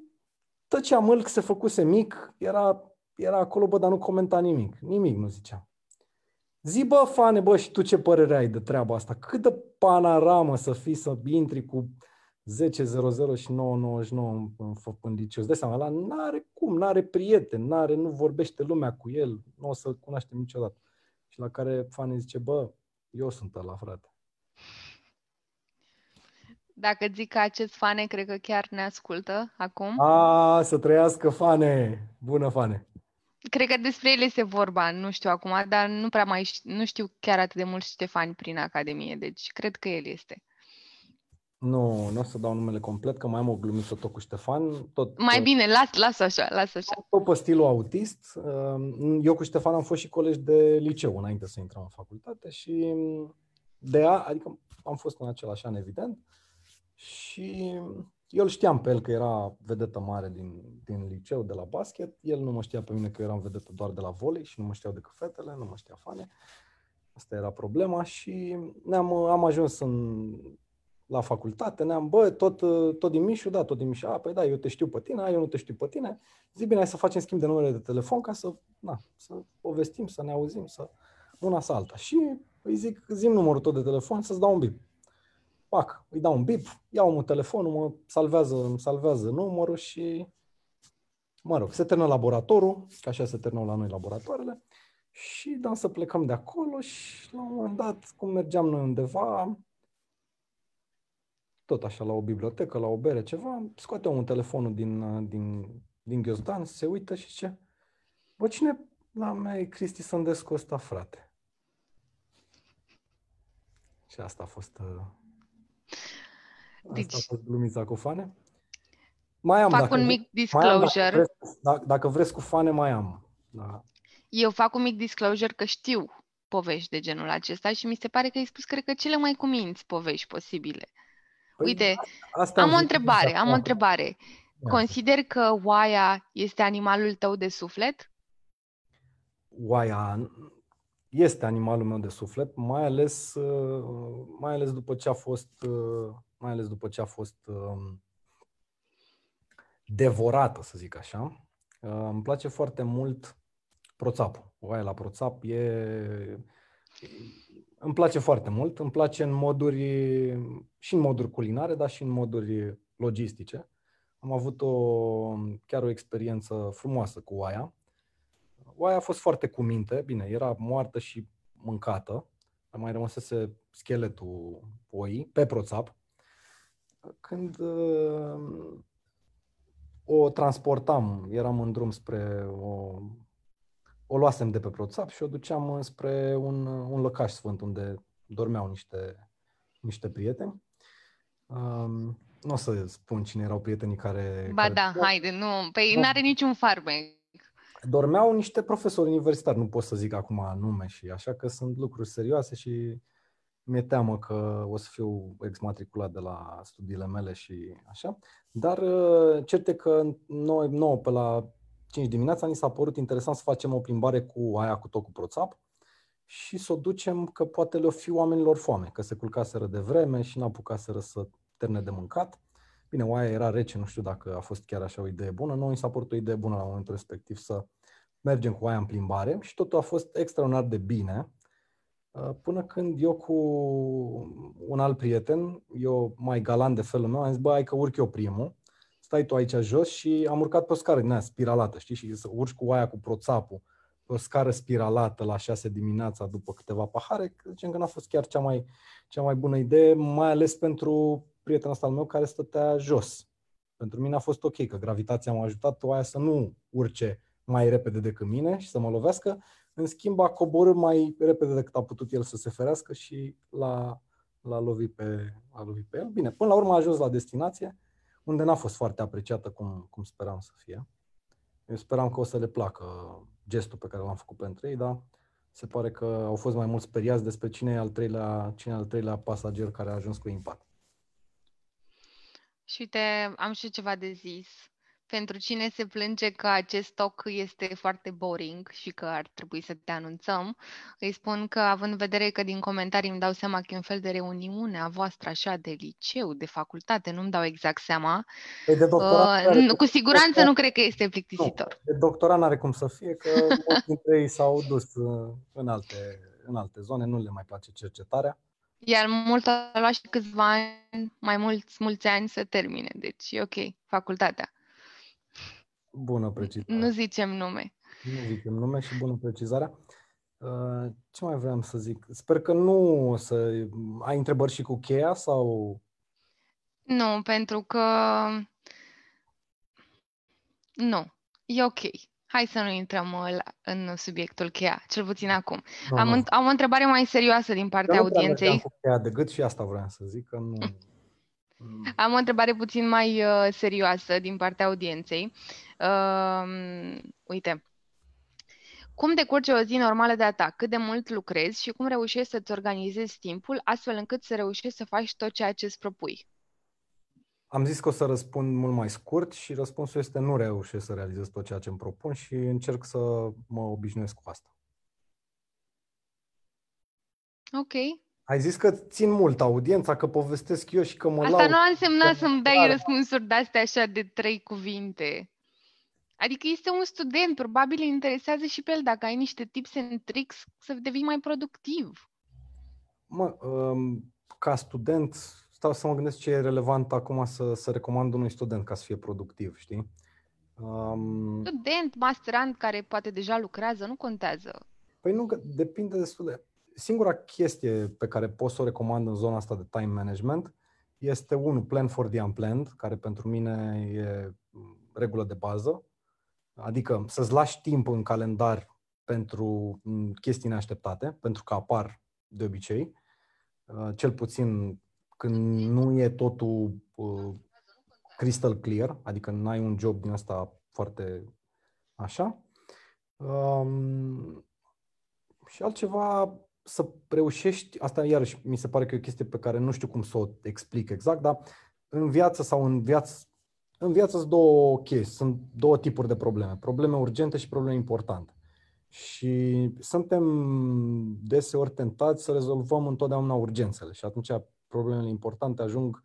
Speaker 2: tăcea mâlc, se făcuse mic, era, era acolo, bă, dar nu comenta nimic. Nimic nu zicea. Zi, bă, fane, bă, și tu ce părere ai de treaba asta? Cât de panoramă să fii să intri cu 10.00 și 9.99 în, în, în liceu. Îți dai seama, ăla n-are cum, n-are prieten, n-are, nu vorbește lumea cu el, nu o să-l cunoaștem niciodată. Și la care fane zice, bă, eu sunt ăla, frate.
Speaker 1: Dacă zic că acest fane, cred că chiar ne ascultă acum.
Speaker 2: A, să trăiască fane! Bună fane!
Speaker 1: Cred că despre el este vorba, nu știu acum, dar nu prea mai știu, nu știu chiar atât de mult Ștefani prin Academie, deci cred că el este.
Speaker 2: Nu, nu o să dau numele complet, că mai am o glumiță tot cu Ștefan. Tot,
Speaker 1: mai bine, las, las așa, las așa.
Speaker 2: Tot pe stilul autist. Eu cu Ștefan am fost și colegi de liceu înainte să intrăm în facultate și de a, adică am fost în același an, evident, și eu îl știam pe el că era vedetă mare din, din liceu, de la basket. El nu mă știa pe mine că eram vedetă doar de la volei și nu mă știau decât fetele, nu mă știa fane. Asta era problema și ne-am, am ajuns în, la facultate, ne-am, bă, tot, tot din Mișu, da, tot din Mișu, a, păi da, eu te știu pe tine, eu nu te știu pe tine, zi bine, hai să facem schimb de numere de telefon ca să, na, să povestim, să ne auzim, să una să alta. Și îi zic, zim numărul tău de telefon să-ți dau un bip. Pac, îi dau un bip, iau un telefonul, mă salvează, îmi salvează numărul și, mă rog, se termină laboratorul, că așa se termină la noi laboratoarele, și da, să plecăm de acolo și la un moment dat, cum mergeam noi undeva, tot așa, la o bibliotecă, la o bere, ceva, scoate un telefonul din, din, din ghiozdan, se uită și ce? Bă, cine la mea e Cristi Sândescu ăsta, frate? Și asta a fost uh, deci, Asta a fost glumița cu fane?
Speaker 1: Mai am. Fac dacă un mic disclosure. Am, dacă, vreți,
Speaker 2: dacă, dacă vreți cu fane, mai am. Da.
Speaker 1: Eu fac un mic disclosure că știu povești de genul acesta și mi se pare că ai spus, cred că, cele mai cuminți povești posibile. Păi, Uite, asta am o întrebare, am o întrebare. Da. Consider că oaia este animalul tău de suflet?
Speaker 2: Oaia este animalul meu de suflet, mai ales, uh, mai ales după ce a fost, uh, mai ales după ce a fost um, devorată, să zic așa. Uh, îmi place foarte mult proțapul. Oaia la proțap e... Îmi place foarte mult. Îmi place în moduri, și în moduri culinare, dar și în moduri logistice. Am avut o, chiar o experiență frumoasă cu oaia oaia a fost foarte cu minte, bine, era moartă și mâncată, mai rămăsese scheletul oii pe proțap. Când uh, o transportam, eram în drum spre o... O luasem de pe proțap și o duceam spre un, un lăcaș sfânt unde dormeau niște, niște prieteni. Um, nu o să spun cine erau prietenii care...
Speaker 1: Ba care da, haide, nu, păi nu are niciun farmec
Speaker 2: dormeau niște profesori universitari, nu pot să zic acum nume și așa că sunt lucruri serioase și mi-e teamă că o să fiu exmatriculat de la studiile mele și așa. Dar uh, certe că noi, nouă pe la 5 dimineața ni s-a părut interesant să facem o plimbare cu aia cu tot cu proțap și să o ducem că poate le-o fi oamenilor foame, că se culcaseră de vreme și n-apucaseră să termine de mâncat. Bine, oaia era rece, nu știu dacă a fost chiar așa o idee bună. Noi mi s-a părut o idee bună la momentul respectiv să mergem cu oaia în plimbare și totul a fost extraordinar de bine uh, până când eu cu un alt prieten, eu mai galant de felul meu, am zis, bă, hai că urc eu primul, stai tu aici jos și am urcat pe o scară din aia spiralată, știi, și să urci cu oaia cu proțapul o scară spiralată la 6 dimineața după câteva pahare, zicem că n-a fost chiar cea mai, cea mai bună idee, mai ales pentru prietenul ăsta al meu care stătea jos. Pentru mine a fost ok, că gravitația m-a ajutat aia să nu urce mai repede decât mine și să mă lovească. În schimb, a coborât mai repede decât a putut el să se ferească și l-a, l-a, lovit, pe, l-a lovit pe el. Bine, până la urmă a ajuns la destinație, unde n-a fost foarte apreciată cum, cum speram să fie. Eu speram că o să le placă gestul pe care l-am făcut pentru ei, dar se pare că au fost mai mult speriați despre cine e al treilea, cine e al treilea pasager care a ajuns cu impact.
Speaker 1: Și uite, am și ceva de zis pentru cine se plânge că acest stoc este foarte boring și că ar trebui să te anunțăm, îi spun că, având în vedere că din comentarii îmi dau seama că e un fel de reuniune a voastră așa de liceu, de facultate, nu-mi dau exact seama,
Speaker 2: păi de uh,
Speaker 1: cu siguranță nu cred că este plictisitor.
Speaker 2: Nu, de doctorat n-are cum să fie, că mulți dintre ei s-au dus uh, în alte, în alte zone, nu le mai place cercetarea.
Speaker 1: Iar mult a luat și câțiva ani, mai mulți, mulți ani să termine, deci e ok, facultatea.
Speaker 2: Bună precizare.
Speaker 1: Nu zicem nume.
Speaker 2: Nu zicem nume și bună precizarea. Uh, ce mai vreau să zic? Sper că nu o să... Ai întrebări și cu cheia sau...
Speaker 1: Nu, pentru că... Nu, e ok. Hai să nu intrăm uh, în subiectul cheia, cel puțin acum. No, am, no. am o întrebare mai serioasă din partea Eu audienței.
Speaker 2: cu cheia de gât și asta vreau să zic, că nu... [LAUGHS]
Speaker 1: Am o întrebare puțin mai uh, serioasă din partea audienței. Uh, uite, cum decurge o zi normală de atac? Cât de mult lucrezi și cum reușești să-ți organizezi timpul astfel încât să reușești să faci tot ceea ce îți propui?
Speaker 2: Am zis că o să răspund mult mai scurt și răspunsul este nu reușesc să realizez tot ceea ce îmi propun și încerc să mă obișnuiesc cu asta.
Speaker 1: Ok.
Speaker 2: Ai zis că țin mult audiența, că povestesc eu și că mă
Speaker 1: Asta laud. nu a însemnat să-mi dai răspunsuri de-astea așa de trei cuvinte. Adică este un student, probabil îi interesează și pe el dacă ai niște tips and tricks să devii mai productiv.
Speaker 2: Mă, um, ca student, stau să mă gândesc ce e relevant acum să, să recomand unui student ca să fie productiv, știi?
Speaker 1: Um, student, masterand care poate deja lucrează, nu contează.
Speaker 2: Păi nu, depinde destul de... Singura chestie pe care pot să o recomand în zona asta de time management este unul, plan for the unplanned, care pentru mine e regulă de bază. Adică să-ți lași timp în calendar pentru chestii neașteptate, pentru că apar de obicei, uh, cel puțin când nu e totul uh, crystal clear, adică nu ai un job din asta foarte așa. Um, și altceva, să reușești, asta iarăși mi se pare că e o chestie pe care nu știu cum să o explic exact, dar în viață sau în viață în viață sunt două chestii, sunt două tipuri de probleme. Probleme urgente și probleme importante. Și suntem deseori tentați să rezolvăm întotdeauna urgențele și atunci problemele importante ajung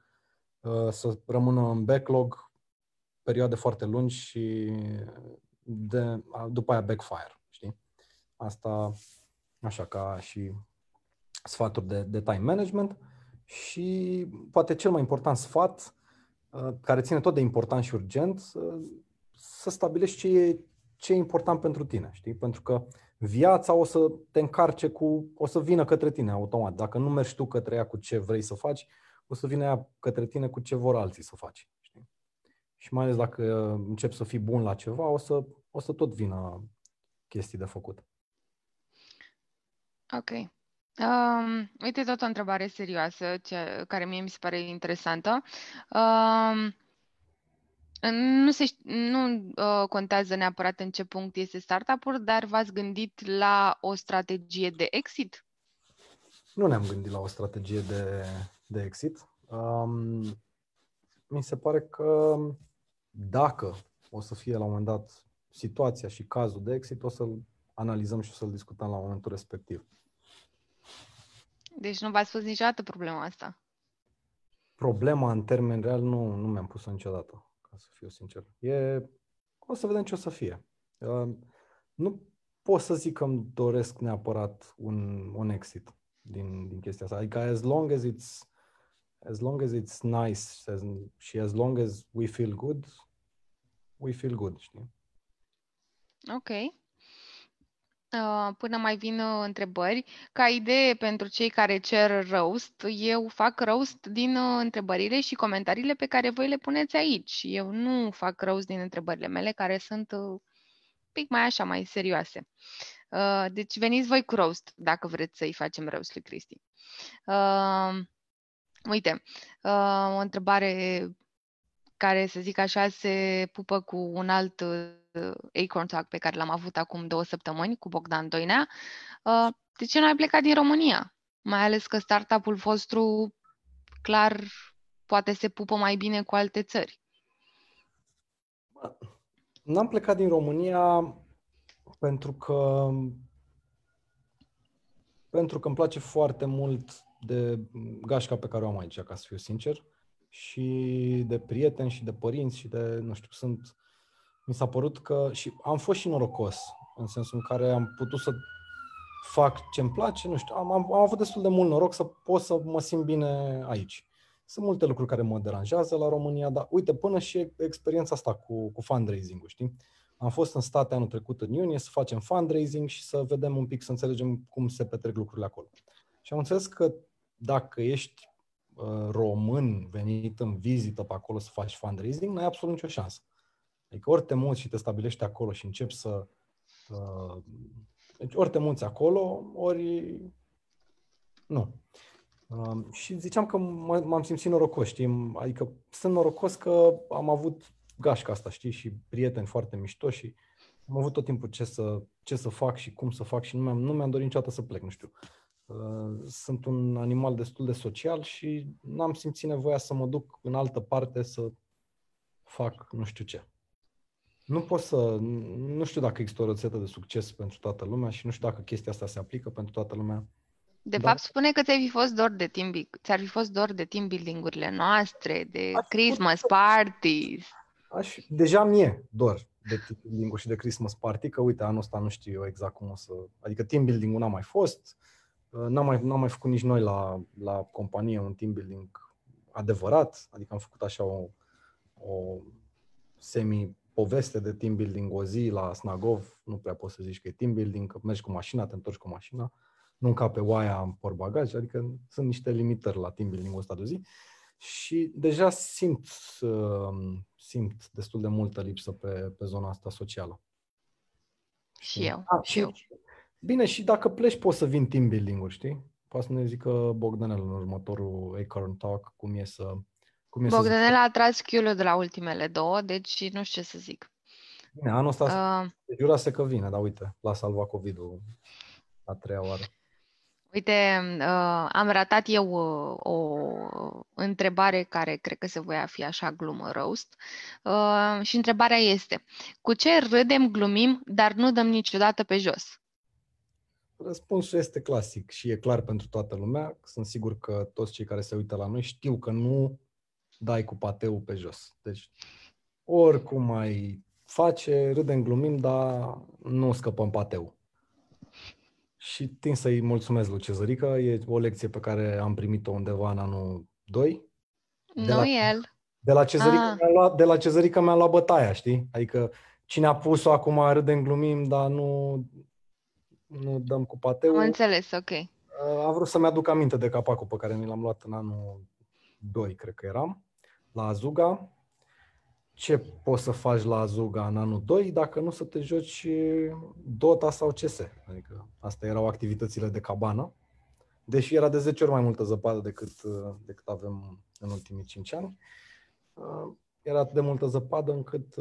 Speaker 2: uh, să rămână în backlog perioade foarte lungi și de, după aia backfire, știi? Asta așa ca și sfaturi de, de time management și poate cel mai important sfat Uh, care ține tot de important și urgent, să, să stabilești ce e, ce e important pentru tine, știi? Pentru că viața o să te încarce cu, o să vină către tine automat. Dacă nu mergi tu către ea cu ce vrei să faci, o să vină ea către tine cu ce vor alții să faci. Știi? Și mai ales dacă începi să fii bun la ceva, o să, o să tot vină chestii de făcut.
Speaker 1: Ok. Um, uite, tot o întrebare serioasă, ce, care mie mi se pare interesantă. Um, nu, se, nu uh, contează neapărat în ce punct este startup-ul, dar v-ați gândit la o strategie de exit?
Speaker 2: Nu ne-am gândit la o strategie de, de exit. Um, mi se pare că dacă o să fie la un moment dat situația și cazul de exit, o să-l analizăm și o să-l discutăm la momentul respectiv.
Speaker 1: Deci nu v-ați pus niciodată problema asta?
Speaker 2: Problema în termen real nu, nu mi-am pus-o niciodată, ca să fiu sincer. E, o să vedem ce o să fie. Uh, nu pot să zic că îmi doresc neapărat un, un exit din, din chestia asta. Adică as long as it's as long as it's nice as, și as long as we feel good, we feel good, știi?
Speaker 1: Ok. Uh, până mai vin uh, întrebări. Ca idee pentru cei care cer roast, eu fac roast din uh, întrebările și comentariile pe care voi le puneți aici. Eu nu fac roast din întrebările mele, care sunt uh, pic mai așa, mai serioase. Uh, deci veniți voi cu roast, dacă vreți să-i facem roast lui Cristi. Uh, uite, uh, o întrebare care, să zic așa, se pupă cu un alt uh, Acorn Talk pe care l-am avut acum două săptămâni cu Bogdan Doinea. Uh, de ce nu ai plecat din România? Mai ales că startup-ul vostru clar poate se pupă mai bine cu alte țări.
Speaker 2: N-am plecat din România pentru că pentru că îmi place foarte mult de gașca pe care o am aici, ca să fiu sincer, și de prieteni și de părinți și de, nu știu, sunt, mi s-a părut că, și am fost și norocos, în sensul în care am putut să fac ce-mi place, nu știu, am, am, am avut destul de mult noroc să pot să mă simt bine aici. Sunt multe lucruri care mă deranjează la România, dar uite, până și experiența asta cu, cu fundraising-ul, știi? Am fost în state anul trecut în iunie să facem fundraising și să vedem un pic, să înțelegem cum se petrec lucrurile acolo. Și am înțeles că dacă ești uh, român venit în vizită pe acolo să faci fundraising, n-ai absolut nicio șansă. Adică ori te muți și te stabilești acolo și începi să... Uh, deci ori te muți acolo, ori... Nu. Uh, și ziceam că m-am simțit norocos, știi? Adică sunt norocos că am avut gașca asta, știi, și prieteni foarte mișto și am avut tot timpul ce să, ce să fac și cum să fac și nu mi-am, nu mi-am dorit niciodată să plec, nu știu. Uh, sunt un animal destul de social și n-am simțit nevoia să mă duc în altă parte să fac nu știu ce. Nu pot să, nu știu dacă există o rețetă de succes pentru toată lumea și nu știu dacă chestia asta se aplică pentru toată lumea.
Speaker 1: De da. fapt, spune că ți-ar fi fost dor de team, ți-ar fi fost dor de team building-urile noastre, de Aș Christmas parties.
Speaker 2: Aș, deja mie dor de team building și de Christmas party, că uite, anul ăsta nu știu eu exact cum o să... Adică team building-ul n-a mai fost, uh, n-am mai, n-am mai făcut nici noi la, la companie un team building adevărat, adică am făcut așa o, o semi-poveste de team building o zi la Snagov, nu prea poți să zici că e team building, că mergi cu mașina, te întorci cu mașina, nu ca pe oaia în portbagaj, adică sunt niște limitări la team building-ul ăsta de o zi. Uh, și deja simt, uh, simt destul de multă lipsă pe, pe zona asta socială.
Speaker 1: Și eu, A, și eu.
Speaker 2: Bine, și dacă pleci poți să vin team building-uri, știi? Poate să ne zică Bogdanel în următorul Acorn Talk cum e să... Cum
Speaker 1: e Bogdanel să a tras chiulul de la ultimele două, deci nu știu ce să zic.
Speaker 2: Bine, anul ăsta uh, jurase că vine, dar uite, l-a salvat COVID-ul a treia oară.
Speaker 1: Uite, uh, am ratat eu uh, o întrebare care cred că se voia fi așa glumă roast uh, și întrebarea este, cu ce râdem, glumim, dar nu dăm niciodată pe jos?
Speaker 2: Răspunsul este clasic și e clar pentru toată lumea. Sunt sigur că toți cei care se uită la noi știu că nu dai cu pateu pe jos. Deci, oricum mai face, râdem, glumim, dar nu scăpăm pateu și tin să-i mulțumesc lui Cezărică. E o lecție pe care am primit-o undeva în anul 2.
Speaker 1: De nu la, el.
Speaker 2: De la, Cezărică ah. mi-a luat, de la Cezărică mi-a luat bătaia, știi? Adică cine a pus-o acum râdem, glumim, dar nu, nu dăm cu pateu.
Speaker 1: Am înțeles, ok.
Speaker 2: A vrut să-mi aduc aminte de capacul pe care mi l-am luat în anul 2, cred că eram, la Azuga ce poți să faci la Azuga în anul 2 dacă nu să te joci Dota sau CS. Adică astea erau activitățile de cabană. Deși era de 10 ori mai multă zăpadă decât, decât avem în ultimii 5 ani, era atât de multă zăpadă încât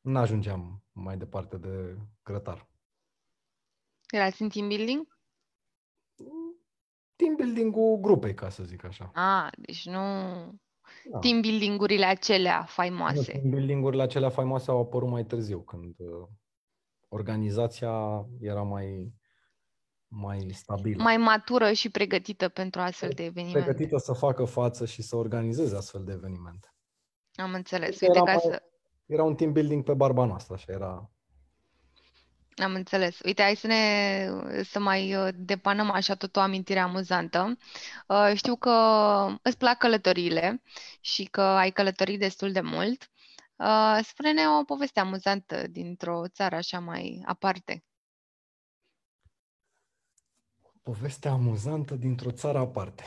Speaker 2: nu ajungeam mai departe de grătar.
Speaker 1: Erați în team building?
Speaker 2: Team building-ul grupei, ca să zic așa.
Speaker 1: Ah, deci nu da. team building-urile acelea faimoase.
Speaker 2: Team building-urile acelea faimoase au apărut mai târziu, când uh, organizația era mai, mai stabilă.
Speaker 1: Mai matură și pregătită pentru astfel de evenimente.
Speaker 2: Pregătită să facă față și să organizeze astfel de evenimente.
Speaker 1: Am înțeles. Uite, era, ca
Speaker 2: mai,
Speaker 1: să...
Speaker 2: era un team building pe barba noastră, așa era
Speaker 1: am înțeles. Uite, hai să ne să mai uh, depanăm așa tot o amintire amuzantă. Uh, știu că îți plac călătoriile și că ai călătorit destul de mult. Uh, spune-ne o poveste amuzantă dintr-o țară așa mai aparte.
Speaker 2: Poveste amuzantă dintr-o țară aparte.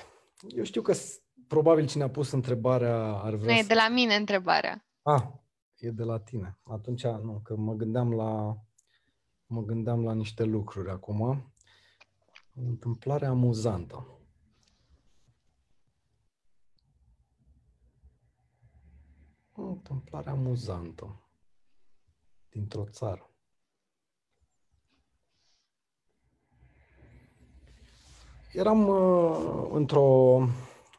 Speaker 2: Eu știu că probabil cine a pus întrebarea ar vrea
Speaker 1: Nu, e
Speaker 2: să...
Speaker 1: de la mine întrebarea.
Speaker 2: Ah, e de la tine. Atunci, nu, că mă gândeam la, mă gândeam la niște lucruri acum. O întâmplare amuzantă. O întâmplare amuzantă dintr-o țară. Eram uh, într-o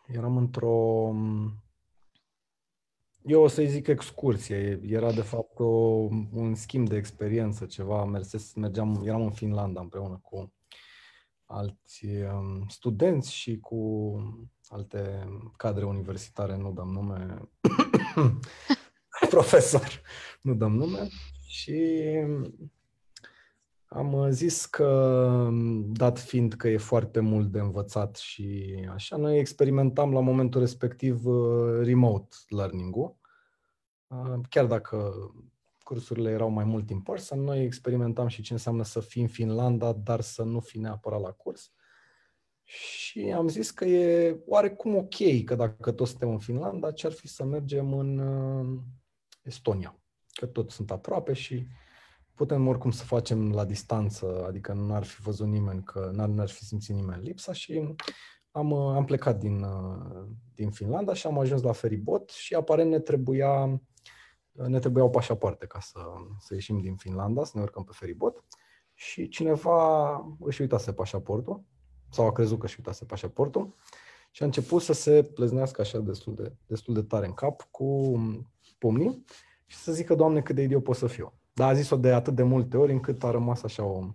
Speaker 2: eram într-o eu o să-i zic excursie. Era de fapt o, un schimb de experiență, ceva. Merses, mergeam, eram în Finlanda împreună cu alți um, studenți și cu alte cadre universitare, nu dăm nume, [COUGHS] profesor, nu dăm nume. Și am zis că, dat fiind că e foarte mult de învățat și așa, noi experimentam la momentul respectiv uh, remote learning-ul. Uh, chiar dacă cursurile erau mai mult în person, noi experimentam și ce înseamnă să fii în Finlanda, dar să nu fii neapărat la curs. Și am zis că e oarecum ok că dacă toți suntem în Finlanda, ce ar fi să mergem în uh, Estonia. Că toți sunt aproape și putem oricum să facem la distanță, adică nu ar fi văzut nimeni, că n-ar, n-ar fi simțit nimeni lipsa și am, am plecat din, din Finlanda și am ajuns la feribot și aparent ne trebuia ne trebuiau pașapoarte ca să, să ieșim din Finlanda, să ne urcăm pe feribot și cineva își uitase pașaportul sau a crezut că își uitase pașaportul și a început să se pleznească așa destul de, destul de tare în cap cu pumnii și să zică, Doamne, cât de idiot pot să fiu. Dar a zis-o de atât de multe ori încât a rămas așa o,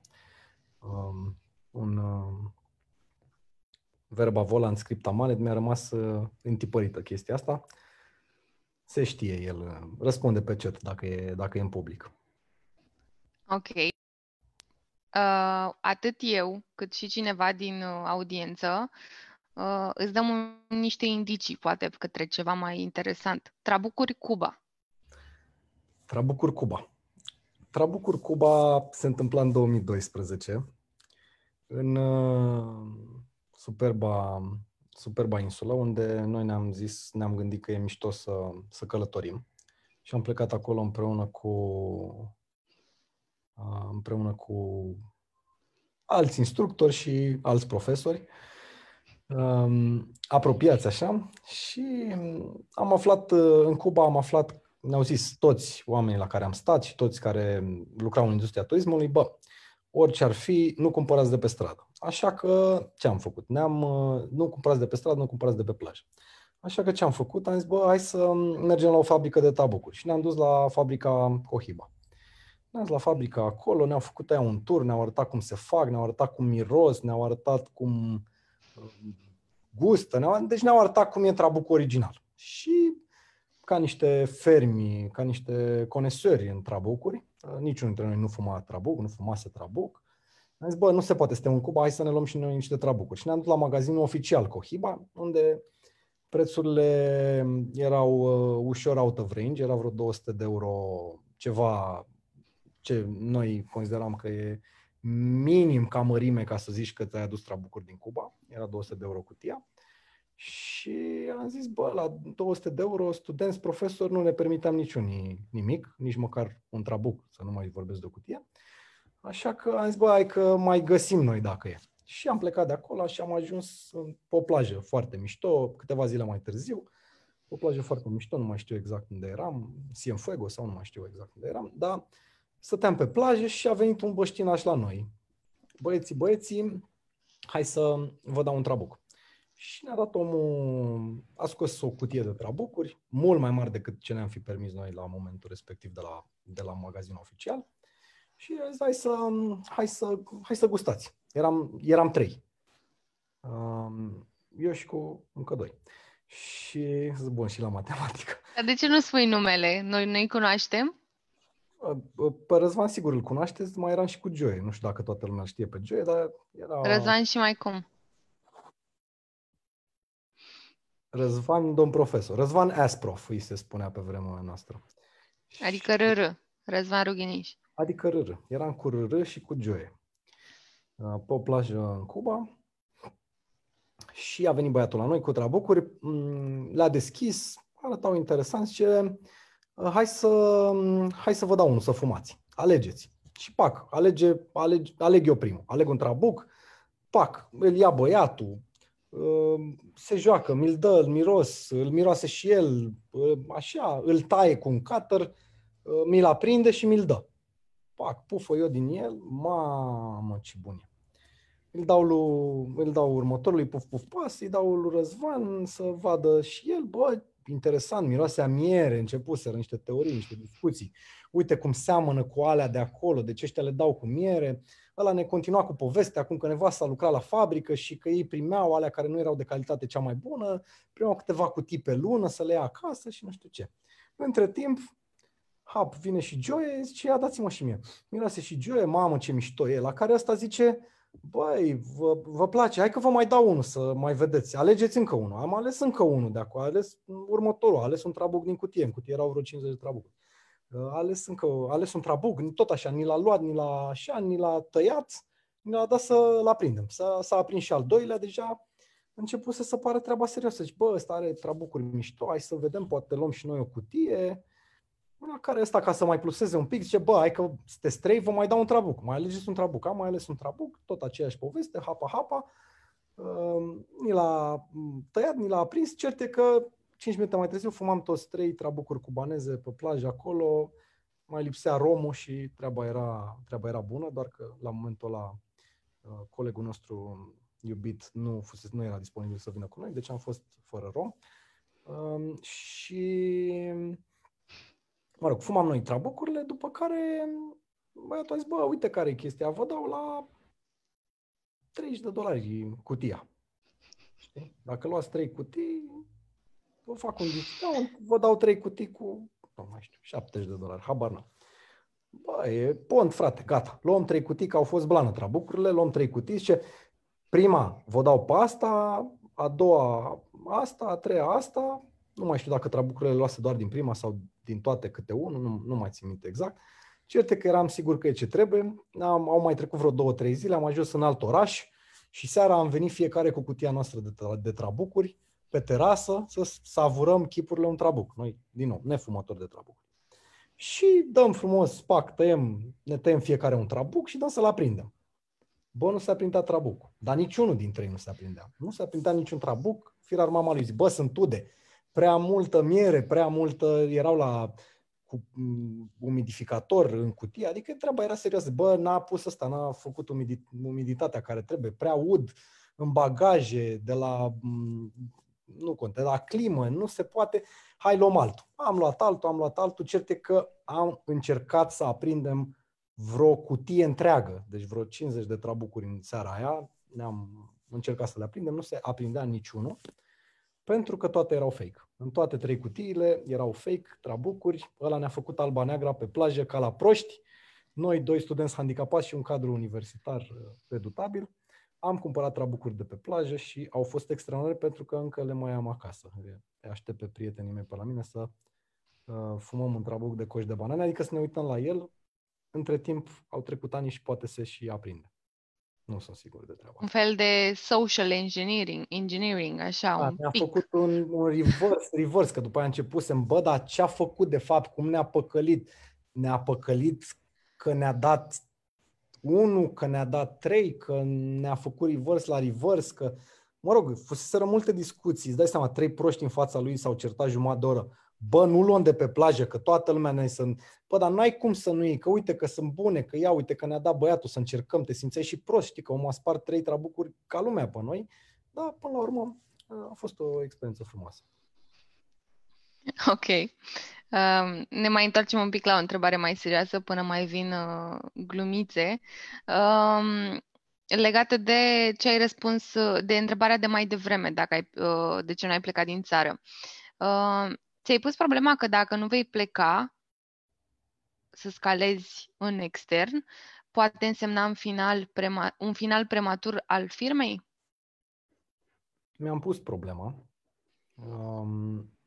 Speaker 2: um, un um, verba vola în scripta mare, mi-a rămas uh, întipărită chestia asta. Se știe el, uh, răspunde pe chat dacă e, dacă e în public.
Speaker 1: Ok. Uh, atât eu, cât și cineva din uh, audiență, uh, îți dăm un, niște indicii, poate, către ceva mai interesant. Trabucuri Cuba.
Speaker 2: Trabucuri Cuba. Trabucur Cuba se întâmpla în 2012 în uh, superba, superba insulă unde noi ne-am zis, ne-am gândit că e mișto să, să călătorim. Și am plecat acolo împreună cu uh, împreună cu alți instructori și alți profesori. Um, apropiați așa. Și am aflat uh, în Cuba am aflat ne-au zis toți oamenii la care am stat și toți care lucrau în industria turismului, bă, orice ar fi, nu cumpărați de pe stradă. Așa că ce am făcut? Ne-am, nu cumpărați de pe stradă, nu cumpărați de pe plajă. Așa că ce am făcut? Am zis, bă, hai să mergem la o fabrică de tabucuri. Și ne-am dus la fabrica Cohiba. Ne-am dus la fabrica acolo, ne-au făcut aia un tur, ne-au arătat cum se fac, ne-au arătat cum miros, ne-au arătat cum gustă, ne-au, deci ne-au arătat cum e trabucul original. Și ca niște fermi, ca niște conesori în trabucuri. Niciunul dintre noi nu fuma trabuc, nu fumase trabuc. Am zis, bă, nu se poate, suntem în Cuba, hai să ne luăm și noi niște trabucuri. Și ne-am dus la magazinul oficial Cohiba, unde prețurile erau uh, ușor out of range, era vreo 200 de euro, ceva ce noi consideram că e minim ca mărime ca să zici că ți-ai adus trabucuri din Cuba, era 200 de euro cutia. Și am zis, bă, la 200 de euro, studenți, profesori, nu ne permiteam niciun nimic, nici măcar un trabuc, să nu mai vorbesc de o cutie. Așa că am zis, bă, hai că mai găsim noi dacă e. Și am plecat de acolo și am ajuns pe o plajă foarte mișto, câteva zile mai târziu. O plajă foarte mișto, nu mai știu exact unde eram, Cienfuego sau nu mai știu exact unde eram, dar stăteam pe plajă și a venit un băștinaș la noi. Băieții, băieții, hai să vă dau un trabuc. Și ne-a dat omul, a scos o cutie de trabucuri, mult mai mari decât ce ne-am fi permis noi la momentul respectiv de la, de la magazinul oficial. Și a zis, hai să, hai să, hai să gustați. Eram, eram trei. Eu și cu încă doi. Și sunt bun și la matematică.
Speaker 1: Dar de ce nu spui numele? Noi ne cunoaștem?
Speaker 2: Pe Răzvan sigur îl cunoașteți, mai eram și cu Joe. Nu știu dacă toată lumea știe pe Joe, dar era...
Speaker 1: Răzvan și mai cum?
Speaker 2: Răzvan, domn profesor. Răzvan Asprof, îi se spunea pe vremea noastră.
Speaker 1: Adică RR, Răzvan Rughiniș.
Speaker 2: Adică RR. Eram cu RR și cu Joe. Uh, pe o plajă în Cuba și a venit băiatul la noi cu trabucuri, mm, le-a deschis, arătau interesant și zice, uh, hai să, mm, hai să vă dau unul să fumați, alegeți. Și pac, alege, alege, aleg eu primul, aleg un trabuc, pac, îl ia băiatul, uh, se joacă, mi-l dă, îl miros, îl miroase și el, așa, îl taie cu un cutter, mi-l aprinde și mi-l dă. Pac, pufă eu din el, mamă ce bun e îl dau, lui, îl dau următorului puf puf pas, îi dau lui Răzvan să vadă și el, bă, interesant, miroase a miere, începuseră niște teorii, niște discuții. Uite cum seamănă cu alea de acolo, deci ăștia le dau cu miere. Ăla ne continua cu povestea acum că nevasta lucra la fabrică și că ei primeau alea care nu erau de calitate cea mai bună, primeau câteva cutii pe lună să le ia acasă și nu știu ce. Între timp, hap, vine și Joe, zice, ia dați-mă și mie. Miroase și Joe, mamă ce mișto e, la care ăsta zice, băi, vă, vă place, hai că vă mai dau unul să mai vedeți. Alegeți încă unul. Am ales încă unul de acolo, ales următorul, a ales un trabuc din cutie, în cutie erau vreo 50 de trabucuri. A ales încă, a ales un trabuc, tot așa, ni l-a luat, ni l-a așa, ni l-a tăiat, ni l-a dat să-l aprindem. S-a, s-a aprins și al doilea, deja început să se pară treaba serioasă. Zici, bă, ăsta are trabucuri mișto, hai să vedem, poate luăm și noi o cutie la care ăsta, ca să mai pluseze un pic, zice, bă, hai că sunteți trei, vă mai dau un trabuc. Mai alegeți un trabuc. Am mai ales un trabuc, tot aceeași poveste, hapa-hapa. Uh, ni l-a tăiat, ni l-a aprins. Certe că 5 minute mai târziu fumam toți trei trabucuri cubaneze pe plajă acolo. Mai lipsea romul și treaba era, treaba era bună, doar că la momentul ăla uh, colegul nostru iubit nu, fusese, nu era disponibil să vină cu noi, deci am fost fără rom. Uh, și mă rog, fumam noi trabucurile, după care băiatul a zis, bă, uite care e chestia, vă dau la 30 de dolari cutia. Știi? Dacă luați 3 cutii, vă fac un discount, vă dau 3 cutii cu, nu mai știu, 70 de dolari, habar n-am. Bă, e pont, frate, gata. Luăm 3 cutii, că au fost blană trabucurile, luăm 3 cutii, zice, prima vă dau pe asta, a doua asta, a treia asta, nu mai știu dacă trabucurile luase doar din prima sau din toate câte unul, nu, nu mai țin minte exact. Certe că eram sigur că e ce trebuie. Am, au mai trecut vreo două, trei zile, am ajuns în alt oraș și seara am venit fiecare cu cutia noastră de, de trabucuri pe terasă să savurăm chipurile un trabuc. Noi, din nou, nefumători de trabucuri. Și dăm frumos, pac, tăiem, ne tăiem fiecare un trabuc și dăm să-l aprindem. Bă, nu se aprindea trabucul. Dar niciunul dintre ei nu se aprindea. Nu se aprindea niciun trabuc. Firar mama lui zi, bă, sunt tude prea multă miere, prea multă, erau la cu umidificator în cutie, adică treaba era serioasă. Bă, n-a pus ăsta, n-a făcut umiditatea care trebuie, prea ud în bagaje, de la, nu conte, de la climă, nu se poate, hai luăm altul. Am luat altul, am luat altul, certe că am încercat să aprindem vreo cutie întreagă, deci vreo 50 de trabucuri în seara aia, ne-am încercat să le aprindem, nu se aprindea niciunul pentru că toate erau fake. În toate trei cutiile erau fake, trabucuri, ăla ne-a făcut alba neagra pe plajă ca la proști, noi doi studenți handicapați și un cadru universitar uh, redutabil. Am cumpărat trabucuri de pe plajă și au fost extraordinare pentru că încă le mai am acasă. Le aștept pe prietenii mei pe la mine să uh, fumăm un trabuc de coș de banane, adică să ne uităm la el. Între timp au trecut ani și poate se și aprinde. Nu sunt sigur de treaba.
Speaker 1: Un fel de social engineering, engineering așa, da,
Speaker 2: un
Speaker 1: ne-a
Speaker 2: pic. făcut un, un reverse, reverse, că după aia începusem, bă, dar ce a făcut de fapt, cum ne-a păcălit? Ne-a păcălit că ne-a dat unul, că ne-a dat trei, că ne-a făcut reverse la reverse, că, mă rog, fuseseră multe discuții, îți dai seama, trei proști în fața lui s-au certat jumătate de oră bă, nu luăm de pe plajă, că toată lumea ne sunt, bă, dar n-ai cum să nu iei, că uite că sunt bune, că ia uite că ne-a dat băiatul să încercăm, te simțeai și prost, știi că omul a spart trei trabucuri ca lumea pe noi, dar până la urmă a fost o experiență frumoasă.
Speaker 1: Ok. Um, ne mai întoarcem un pic la o întrebare mai serioasă până mai vin uh, glumițe. Um, legată de ce ai răspuns, de întrebarea de mai devreme, dacă ai, uh, de ce nu ai plecat din țară. Uh, Ți-ai pus problema că dacă nu vei pleca să scalezi în extern, poate însemna un final, prema- un final prematur al firmei?
Speaker 2: Mi-am pus problema. Um,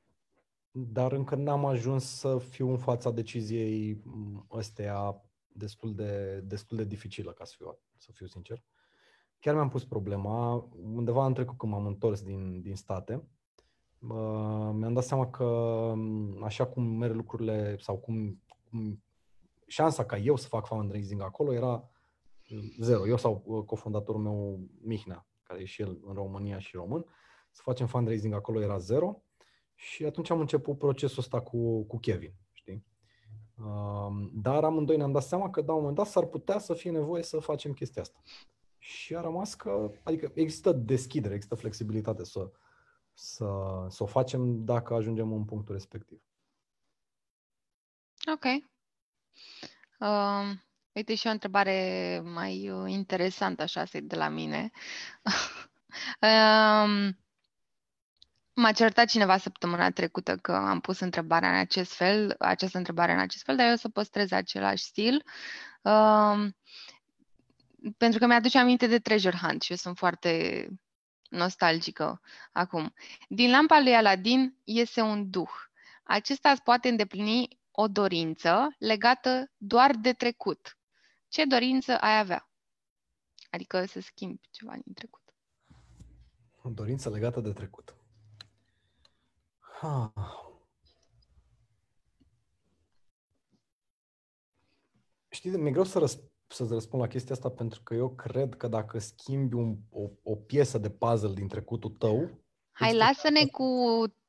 Speaker 2: dar încă n-am ajuns să fiu în fața deciziei ăsteia destul de, destul de dificilă, ca să fiu, să fiu sincer. Chiar mi-am pus problema, undeva în trecut când m-am întors din, din state, uh, mi-am dat seama că așa cum merg lucrurile sau cum, cum șansa ca eu să fac fundraising acolo era zero. Eu sau uh, cofondatorul meu, Mihnea, care e și el în România și român, să facem fundraising acolo era zero și atunci am început procesul ăsta cu, cu Kevin, știi? Dar amândoi ne-am dat seama că la un moment dat s-ar putea să fie nevoie să facem chestia asta. Și a rămas că, adică există deschidere, există flexibilitate să, să, să o facem dacă ajungem în punctul respectiv.
Speaker 1: Ok. Um, uite și o întrebare mai uh, interesantă, așa, de la mine. [LAUGHS] um, M-a certat cineva săptămâna trecută că am pus întrebarea în acest fel, această întrebare în acest fel, dar eu o să păstrez același stil. Uh, pentru că mi-aduce aminte de Treasure Hunt și eu sunt foarte nostalgică acum. Din lampa lui Aladdin iese un duh. Acesta îți poate îndeplini o dorință legată doar de trecut. Ce dorință ai avea? Adică să schimbi ceva din trecut.
Speaker 2: O dorință legată de trecut. Ha. [SIGHS] Știi, mi-e greu să răspund să-ți răspund la chestia asta pentru că eu cred că dacă schimbi un, o, o piesă de puzzle din trecutul tău...
Speaker 1: Hai, lasă-ne cu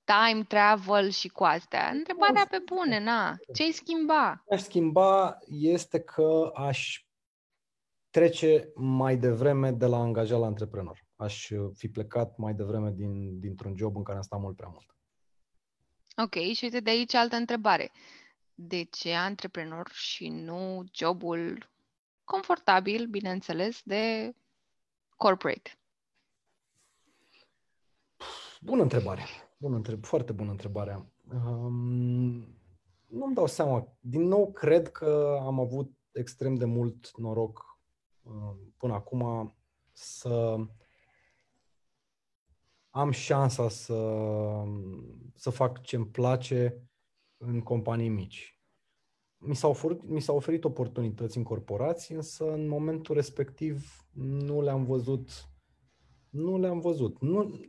Speaker 1: time travel și cu astea. Întrebarea pe bune, na. Ce-ai schimba?
Speaker 2: Ce aș schimba este că aș trece mai devreme de la angajat la antreprenor. Aș fi plecat mai devreme din, dintr-un job în care am stat mult prea mult.
Speaker 1: Ok, și uite de aici altă întrebare. De ce antreprenor și nu jobul confortabil, bineînțeles, de corporate?
Speaker 2: Bună întrebare. Bună întreb, foarte bună întrebare. Um, nu-mi dau seama. Din nou, cred că am avut extrem de mult noroc uh, până acum să am șansa să, să fac ce îmi place în companii mici. Mi s-au, oferit, mi s-au oferit oportunități în corporații, însă în momentul respectiv nu le-am văzut. Nu le-am văzut. Nu,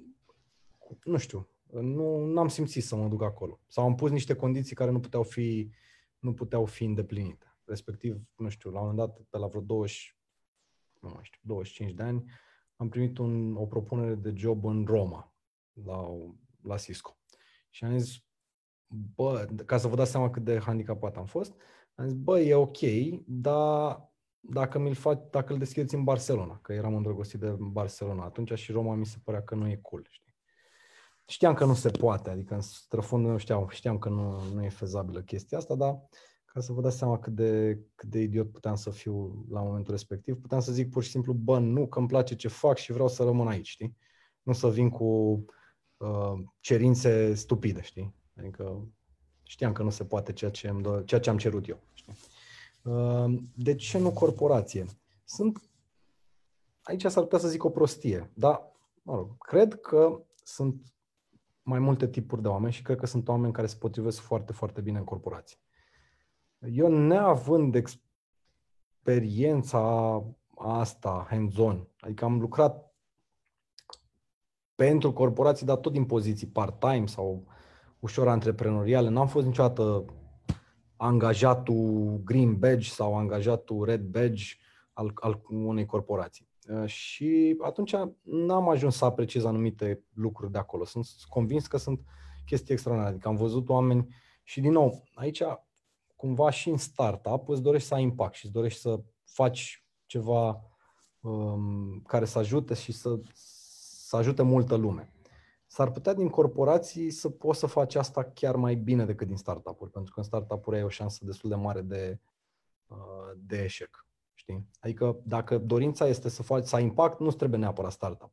Speaker 2: nu știu. Nu am simțit să mă duc acolo. Sau am pus niște condiții care nu puteau fi, nu puteau fi îndeplinite. Respectiv, nu știu, la un moment dat, pe la vreo 20, nu mai știu, 25 de ani, am primit un, o propunere de job în Roma, la, la Cisco. Și am zis, bă, ca să vă dați seama cât de handicapat am fost, am zis, bă, e ok, dar dacă mi-l faci, dacă îl deschideți în Barcelona, că eram îndrăgostit de Barcelona atunci și Roma mi se părea că nu e cool, știi? Știam că nu se poate, adică în străfundul meu știam, știam că nu, nu e fezabilă chestia asta, dar ca să vă dați seama cât de, cât de idiot puteam să fiu la momentul respectiv, puteam să zic pur și simplu, bă, nu, că îmi place ce fac și vreau să rămân aici, știi? Nu să vin cu uh, cerințe stupide, știi? Adică știam că nu se poate ceea ce, îmi dă, ceea ce am cerut eu. Știi? Uh, de ce nu corporație? Sunt, aici s-ar putea să zic o prostie, dar, mă rog, cred că sunt mai multe tipuri de oameni și cred că sunt oameni care se potrivesc foarte, foarte bine în corporație. Eu neavând experiența asta hands-on, adică am lucrat pentru corporații, dar tot din poziții part-time sau ușor antreprenoriale. N-am fost niciodată angajatul green badge sau angajatul red badge al, al unei corporații. Uh, și atunci n-am ajuns să apreciez anumite lucruri de acolo. Sunt convins că sunt chestii extraordinare. Adică am văzut oameni și din nou, aici cumva și în startup îți dorești să ai impact și îți dorești să faci ceva um, care să ajute și să, să ajute multă lume. S-ar putea din corporații să poți să faci asta chiar mai bine decât din startup-uri, pentru că în startup-uri ai o șansă destul de mare de, uh, de eșec. Știi? Adică dacă dorința este să faci să ai impact, nu trebuie neapărat startup.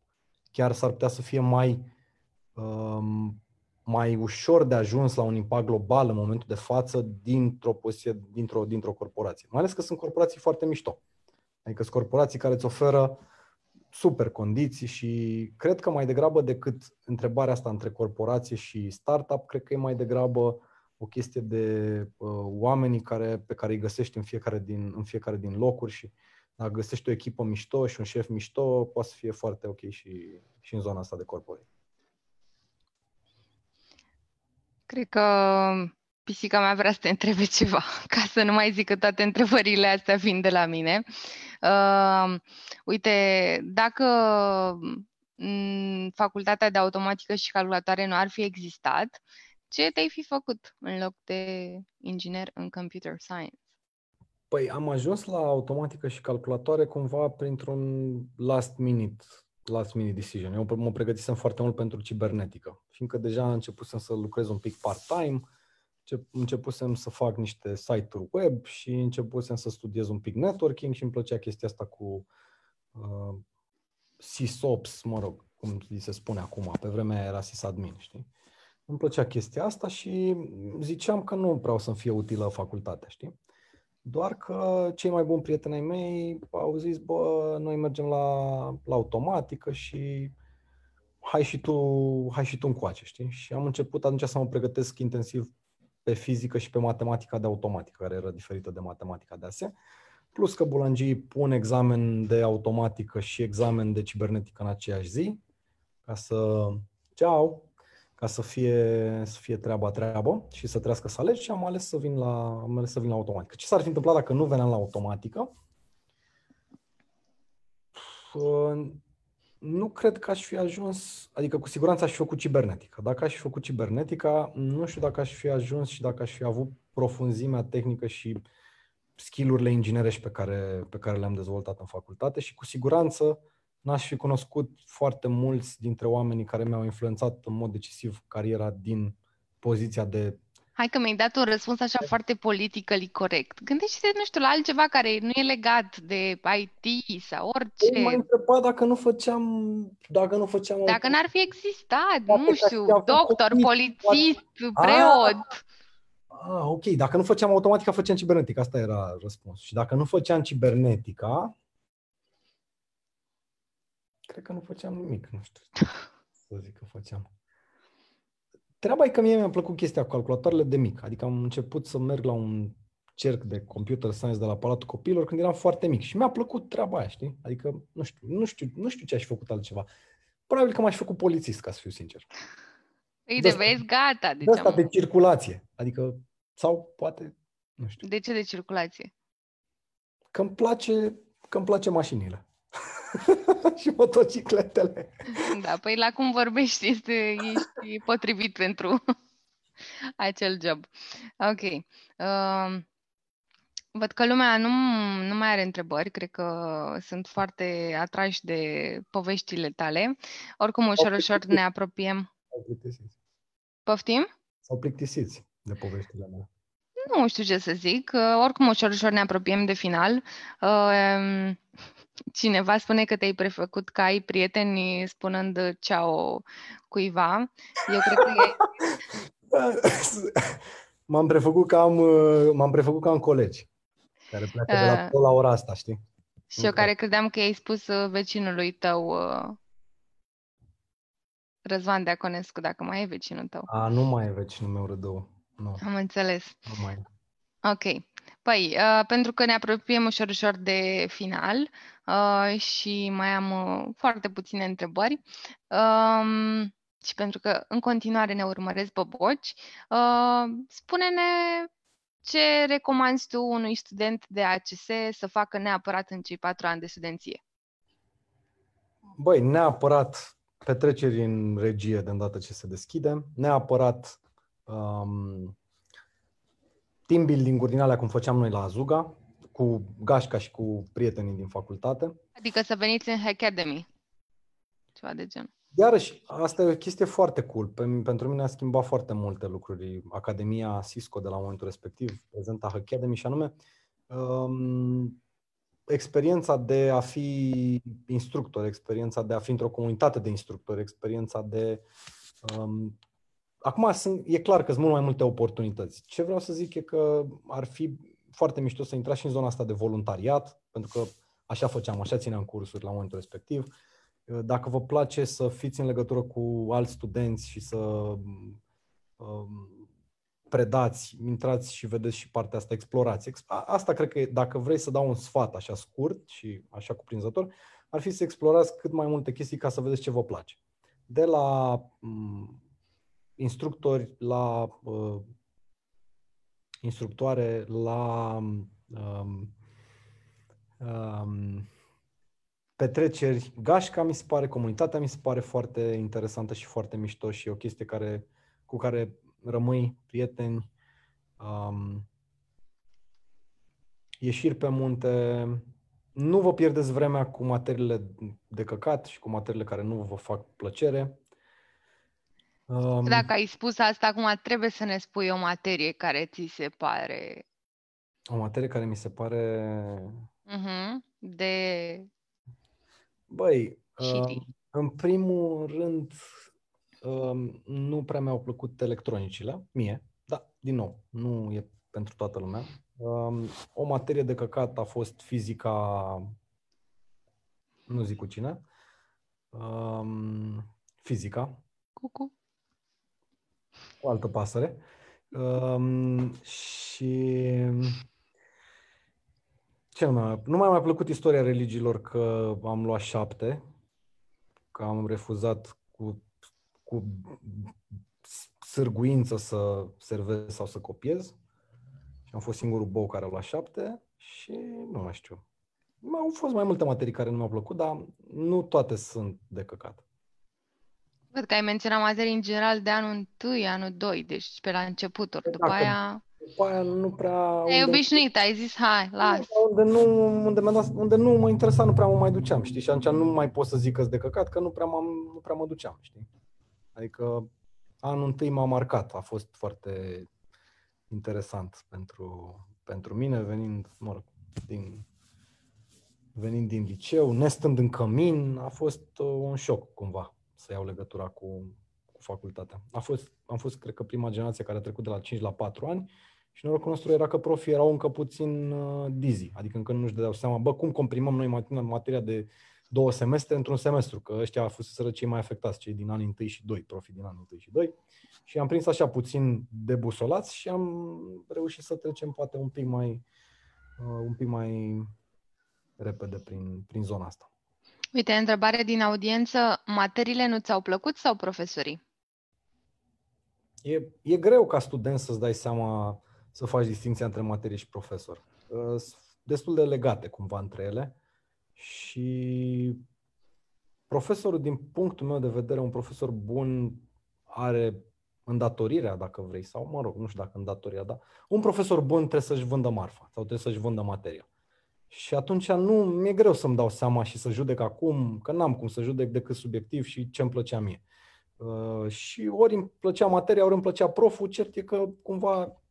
Speaker 2: Chiar s-ar putea să fie mai um, mai ușor de ajuns la un impact global în momentul de față dintr-o poziție, dintr-o, dintr-o corporație. Mai ales că sunt corporații foarte mișto. Adică sunt corporații care îți oferă super condiții și cred că mai degrabă decât întrebarea asta între corporație și startup, cred că e mai degrabă o chestie de uh, oamenii care, pe care îi găsești în fiecare, din, în fiecare din locuri și dacă găsești o echipă mișto și un șef mișto, poate să fie foarte ok și, și în zona asta de corporație.
Speaker 1: Cred că pisica mea vrea să te întrebe [LAUGHS] ceva, ca să nu mai zic că toate întrebările astea fiind de la mine. Uh, uite, dacă facultatea de automatică și calculatoare nu ar fi existat, ce te-ai fi făcut în loc de inginer în computer science?
Speaker 2: Păi am ajuns la automatică și calculatoare cumva printr-un last minute last minute decision. Eu mă pregătisem foarte mult pentru cibernetică, fiindcă deja începusem să lucrez un pic part-time, începusem să fac niște site-uri web și începusem să studiez un pic networking și îmi plăcea chestia asta cu uh, sysops, mă rog, cum se spune acum, pe vremea era sysadmin, știi? Îmi plăcea chestia asta și ziceam că nu vreau să-mi fie utilă facultatea, știi? Doar că cei mai buni prieteni ai mei au zis, bă, noi mergem la, la automatică și hai și tu, hai și tu încoace, știi? Și am început atunci să mă pregătesc intensiv pe fizică și pe matematica de automatică, care era diferită de matematica de ASE. Plus că bulangii pun examen de automatică și examen de cibernetică în aceeași zi, ca să... Ceau! Ca să fie, să fie treaba treabă și să trească să alegi și am ales să vin la, am ales să vin la automatică. Ce s-ar fi întâmplat dacă nu veneam la automatică? nu cred că aș fi ajuns, adică cu siguranță aș fi făcut cibernetica. Dacă aș fi făcut cibernetica, nu știu dacă aș fi ajuns și dacă aș fi avut profunzimea tehnică și skillurile inginerești pe care, pe care le-am dezvoltat în facultate și cu siguranță n-aș fi cunoscut foarte mulți dintre oamenii care mi-au influențat în mod decisiv cariera din poziția de
Speaker 1: Hai că mi-ai dat un răspuns așa foarte politically corect. Gândește-te, nu știu, la altceva care nu e legat de IT sau orice.
Speaker 2: M-ai întrebat dacă nu făceam... Dacă nu făceam...
Speaker 1: Dacă n-ar fi existat, dacă nu știu, doctor, polițist, preot.
Speaker 2: Ah, ok. Dacă nu făceam automatica, făceam cibernetica. Asta era răspunsul. Și dacă nu făceam cibernetica, cred că nu făceam nimic, nu știu [LAUGHS] să zic că făceam. Treaba e că mie mi-a plăcut chestia cu calculatoarele de mic. Adică am început să merg la un cerc de computer science de la Palatul Copilor când eram foarte mic și mi-a plăcut treaba aia, știi? Adică nu știu, nu știu, nu știu ce aș fi făcut altceva. Probabil că m-aș fi făcut polițist, ca să fiu sincer.
Speaker 1: Îi de vezi, gata.
Speaker 2: De, de asta de circulație. Adică, sau poate, nu știu.
Speaker 1: De ce de circulație?
Speaker 2: Că îmi place, că îmi place mașinile. [LAUGHS] și motocicletele. [LAUGHS]
Speaker 1: Da, păi la cum vorbești este, ești potrivit pentru [LAUGHS] acel job. Ok. Uh, văd că lumea nu, nu mai are întrebări, cred că sunt foarte atrași de poveștile tale. Oricum, ușor, ușor ne apropiem. Poftim?
Speaker 2: Sau plictisiți de poveștile mele.
Speaker 1: Nu știu ce să zic. Oricum, ușor, ușor ne apropiem de final. Uh, cineva spune că te-ai prefăcut că ai prieteni spunând ceau cuiva. Eu cred că e... [LAUGHS]
Speaker 2: m-am prefăcut că am, m-am prefăcut că am colegi care pleacă uh, de la, uh, la ora asta, știi?
Speaker 1: Și eu care credeam că i-ai spus uh, vecinului tău uh, Răzvan Deaconescu, dacă mai e vecinul tău.
Speaker 2: A, nu mai e vecinul meu, Rădău. Nu.
Speaker 1: Am înțeles.
Speaker 2: Nu mai
Speaker 1: Ok. Păi, uh, pentru că ne apropiem ușor, ușor de final uh, și mai am uh, foarte puține întrebări um, și pentru că în continuare ne urmăresc boboci, uh, spune-ne ce recomanzi tu unui student de ACS să facă neapărat în cei patru ani de studenție?
Speaker 2: Băi, neapărat petreceri în regie de îndată ce se deschide, neapărat um, team building-uri din alea cum făceam noi la Azuga, cu Gașca și cu prietenii din facultate.
Speaker 1: Adică să veniți în Academy, ceva de gen.
Speaker 2: Iarăși, asta e o chestie foarte cool. Pentru mine a schimbat foarte multe lucruri Academia Cisco de la momentul respectiv, prezenta Academy și anume um, experiența de a fi instructor, experiența de a fi într-o comunitate de instructori, experiența de um, Acum sunt, e clar că sunt mult mai multe oportunități. Ce vreau să zic e că ar fi foarte mișto să intrați și în zona asta de voluntariat, pentru că așa făceam, așa țineam cursuri la momentul respectiv. Dacă vă place să fiți în legătură cu alți studenți și să um, predați, intrați și vedeți și partea asta, explorați. Asta cred că dacă vrei să dau un sfat așa scurt și așa cuprinzător, ar fi să explorați cât mai multe chestii ca să vedeți ce vă place. De la um, instructori, la uh, instructoare, la um, um, petreceri. Gașca mi se pare, comunitatea mi se pare foarte interesantă și foarte mișto și o chestie care, cu care rămâi prieteni. Um, ieșiri pe munte. Nu vă pierdeți vremea cu materiile de căcat și cu materiile care nu vă fac plăcere.
Speaker 1: Um, Dacă ai spus asta acum, trebuie să ne spui o materie care ți se pare...
Speaker 2: O materie care mi se pare...
Speaker 1: Uh-huh. De...
Speaker 2: Băi, uh, în primul rând, uh, nu prea mi-au plăcut electronicile, mie, da, din nou, nu e pentru toată lumea. Uh, o materie de căcat a fost fizica, nu zic cu cine, uh, fizica.
Speaker 1: Cucu
Speaker 2: o altă pasăre. Um, și ce nu mai, nu mai mai plăcut istoria religiilor că am luat șapte, că am refuzat cu, cu sârguință să servez sau să copiez. Și am fost singurul bou care a luat șapte și nu mai știu. Au fost mai multe materii care nu mi-au plăcut, dar nu toate sunt de căcat.
Speaker 1: Văd că ai menționat materii în general de anul 1, anul 2, deci pe la începuturi. După Dacă, aia...
Speaker 2: După aia nu prea...
Speaker 1: Ai obișnuit, ai zis, hai, las.
Speaker 2: Unde nu, unde, dat, unde nu mă interesa, nu prea mă mai duceam, știi? Și atunci nu mai pot să zic că de căcat, că nu prea, m nu prea mă duceam, știi? Adică anul întâi m-a marcat, a fost foarte interesant pentru, pentru mine, venind, mă rog, din, venind din liceu, nestând în cămin, a fost uh, un șoc cumva să iau legătura cu, cu facultatea. A fost, am fost, cred că, prima generație care a trecut de la 5 la 4 ani și norocul nostru era că profii erau încă puțin uh, dizzy, adică încă nu-și dădeau seama, bă, cum comprimăm noi materia de două semestre într-un semestru, că ăștia au fost cei mai afectați, cei din anii 1 și 2, profii din anii 1 și 2. Și am prins așa puțin debusolați și am reușit să trecem poate un pic mai, uh, un pic mai repede prin, prin zona asta.
Speaker 1: Uite, întrebare din audiență. Materiile nu ți-au plăcut sau profesorii?
Speaker 2: E, e greu ca student să-ți dai seama să faci distinția între materie și profesor. Sunt destul de legate cumva între ele și profesorul, din punctul meu de vedere, un profesor bun are îndatorirea, dacă vrei, sau mă rog, nu știu dacă îndatorirea, dar un profesor bun trebuie să-și vândă marfa sau trebuie să-și vândă materia. Și atunci nu mi-e greu să-mi dau seama și să judec acum, că n-am cum să judec decât subiectiv și ce îmi plăcea mie. Uh, și ori îmi plăcea materia, ori îmi plăcea proful, cert e că cumva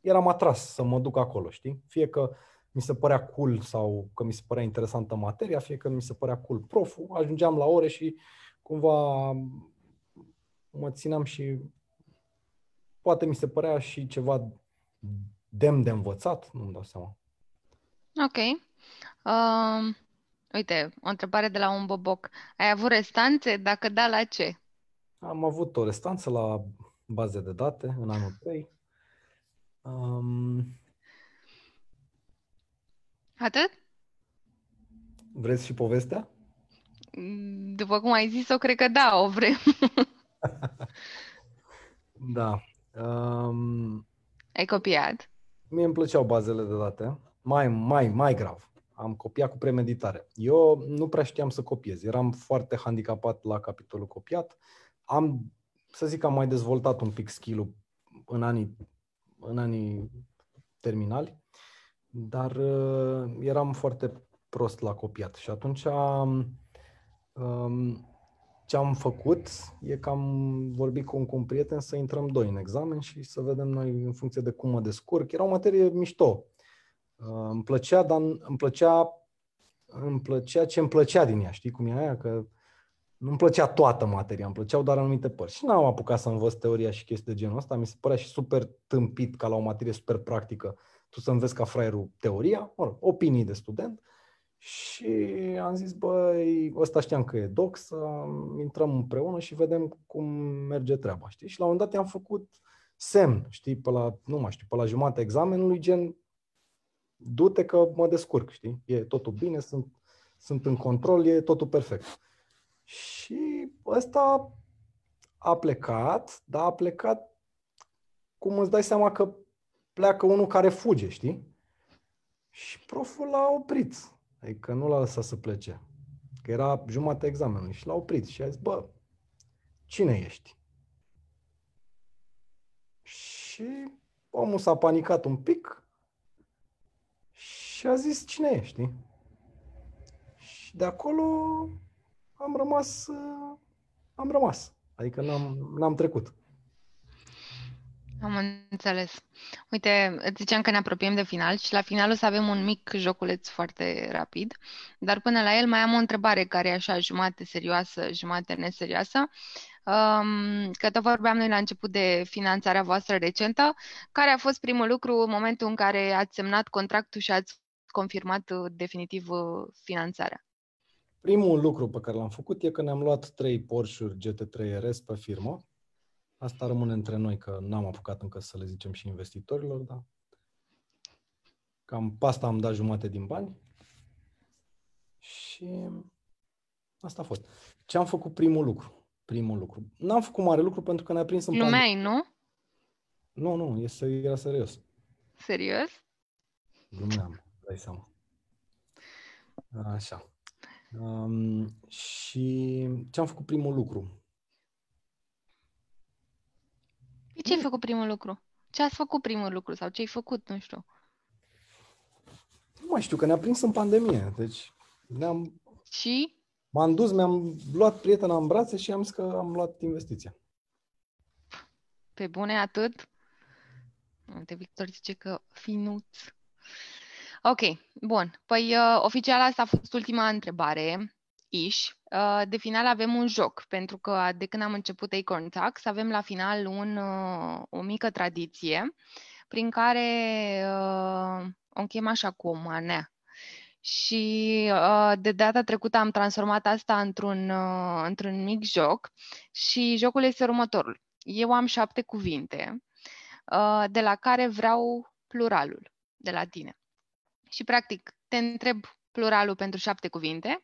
Speaker 2: eram atras să mă duc acolo, știi? Fie că mi se părea cool sau că mi se părea interesantă materia, fie că mi se părea cool proful, ajungeam la ore și cumva mă țineam și poate mi se părea și ceva demn de învățat, nu-mi dau seama.
Speaker 1: Ok. Uh, uite, o întrebare de la un boboc. Ai avut restanțe? Dacă da, la ce?
Speaker 2: Am avut o restanță la baze de date în anul 3. Um,
Speaker 1: Atât?
Speaker 2: Vreți și povestea?
Speaker 1: După cum ai zis-o, cred că da, o vrem. [LAUGHS]
Speaker 2: da. Um,
Speaker 1: ai copiat?
Speaker 2: Mie îmi plăceau bazele de date mai, mai, mai grav. Am copiat cu premeditare. Eu nu prea știam să copiez. Eram foarte handicapat la capitolul copiat. Am, să zic, am mai dezvoltat un pic skill în anii, în anii terminali, dar uh, eram foarte prost la copiat. Și atunci um, ce am făcut e că am vorbit cu un, cu un prieten să intrăm doi în examen și să vedem noi în funcție de cum mă descurc. Era o materie mișto. Uh, îmi plăcea, dar îmi plăcea, îmi plăcea ce îmi plăcea din ea, știi cum e aia? Că nu îmi plăcea toată materia, îmi plăceau doar anumite părți. Și n-am apucat să învăț teoria și chestii de genul ăsta. Mi se părea și super tâmpit ca la o materie super practică tu să înveți ca fraierul teoria, mă rog, opinii de student. Și am zis, băi, ăsta știam că e doc, să intrăm împreună și vedem cum merge treaba, știi? Și la un moment dat i-am făcut semn, știi, pe la, nu mai știu, pe la jumătatea examenului, gen, du-te că mă descurc, știi? E totul bine, sunt, sunt în control, e totul perfect. Și ăsta a plecat, dar a plecat cum îți dai seama că pleacă unul care fuge, știi? Și proful l-a oprit. Adică nu l-a lăsat să plece. Că era jumătatea examenului și l-a oprit și a zis, bă, cine ești? Și omul s-a panicat un pic și a zis, cine ești? Și de acolo am rămas, am rămas. Adică n-am, n-am trecut.
Speaker 1: Am înțeles. Uite, îți ziceam că ne apropiem de final și la final o să avem un mic joculeț foarte rapid, dar până la el mai am o întrebare care e așa jumate serioasă, jumate neserioasă. Um, că tot vorbeam noi la început de finanțarea voastră recentă. Care a fost primul lucru în momentul în care ați semnat contractul și ați confirmat uh, definitiv uh, finanțarea?
Speaker 2: Primul lucru pe care l-am făcut e că ne-am luat trei Porsche-uri GT3 RS pe firmă Asta rămâne între noi, că n-am apucat încă să le zicem și investitorilor, dar cam pe asta am dat jumate din bani și asta a fost. Ce am făcut primul lucru? Primul lucru. N-am făcut mare lucru pentru că ne-a prins în
Speaker 1: Numeai, nu?
Speaker 2: Nu, nu, este, era serios.
Speaker 1: Serios?
Speaker 2: Glumeam, dai seama. Așa. Um, și ce am făcut primul lucru?
Speaker 1: ce ai făcut primul lucru? Ce ați făcut primul lucru sau ce ai făcut, nu știu?
Speaker 2: Nu mai știu, că ne-a prins în pandemie, deci ne-am...
Speaker 1: Și?
Speaker 2: M-am dus, mi-am luat prietena în brațe și am zis că am luat investiția.
Speaker 1: Pe bune atât? Uite, Victor zice că finuț. Ok, bun. Păi uh, oficial asta a fost ultima întrebare ish. Uh, de final avem un joc, pentru că de când am început Acorn Tax avem la final un, uh, o mică tradiție prin care uh, o închem așa cu o manea. Și de data trecută am transformat asta într-un, într-un mic joc și jocul este următorul. Eu am șapte cuvinte de la care vreau pluralul de la tine. Și practic te întreb pluralul pentru șapte cuvinte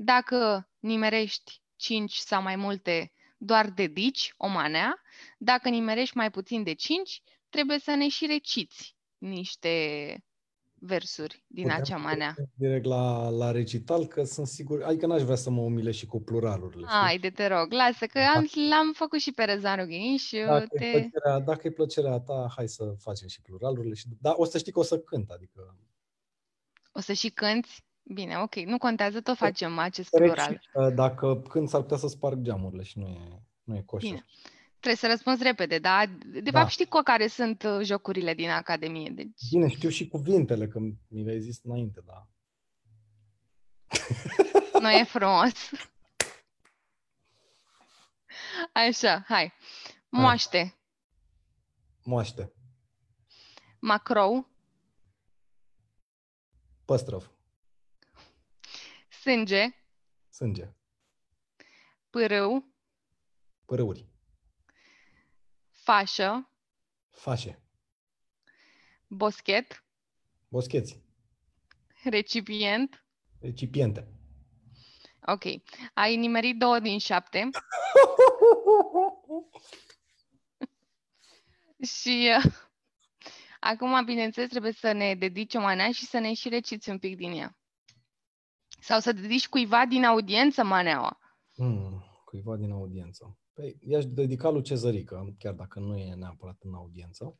Speaker 1: dacă nimerești 5 sau mai multe, doar dedici o manea. Dacă nimerești mai puțin de 5, trebuie să ne și reciți niște versuri din Putem acea manea.
Speaker 2: Direct la, la recital, că sunt sigur, adică n-aș vrea să mă umile și cu pluralurile.
Speaker 1: Hai de te rog, lasă, că am, l-am făcut și pe Răzvan și
Speaker 2: dacă
Speaker 1: te...
Speaker 2: E plăcerea, dacă e plăcerea ta, hai să facem și pluralurile. Și, da, o să știi că o să cânt, adică...
Speaker 1: O să și cânti? Bine, ok, nu contează, tot facem acest plural.
Speaker 2: Uh, dacă când s-ar putea să sparg geamurile și nu e, nu e coșer. Bine.
Speaker 1: Trebuie să răspunzi repede, da? De da. fapt știi cu care sunt uh, jocurile din Academie. Deci...
Speaker 2: Bine, știu și cuvintele, că mi le-ai zis înainte, da. [LAUGHS]
Speaker 1: Nu e frumos. [LAUGHS] Așa, hai. Moaște. Hai.
Speaker 2: Moaște.
Speaker 1: Macrou.
Speaker 2: Păstrăv.
Speaker 1: Sânge.
Speaker 2: Sânge.
Speaker 1: Pârâu.
Speaker 2: Pârâuri.
Speaker 1: Fașă.
Speaker 2: Fașe.
Speaker 1: Boschet.
Speaker 2: Boscheți.
Speaker 1: Recipient.
Speaker 2: Recipiente.
Speaker 1: Ok. Ai nimerit două din șapte. [LAUGHS] și uh, acum, bineînțeles, trebuie să ne dedici o manea și să ne și reciți un pic din ea. Sau să dedici cuiva din audiență maneaua?
Speaker 2: Hmm, cuiva din audiență. Păi, i-aș dedica lui Cezărică, chiar dacă nu e neapărat în audiență.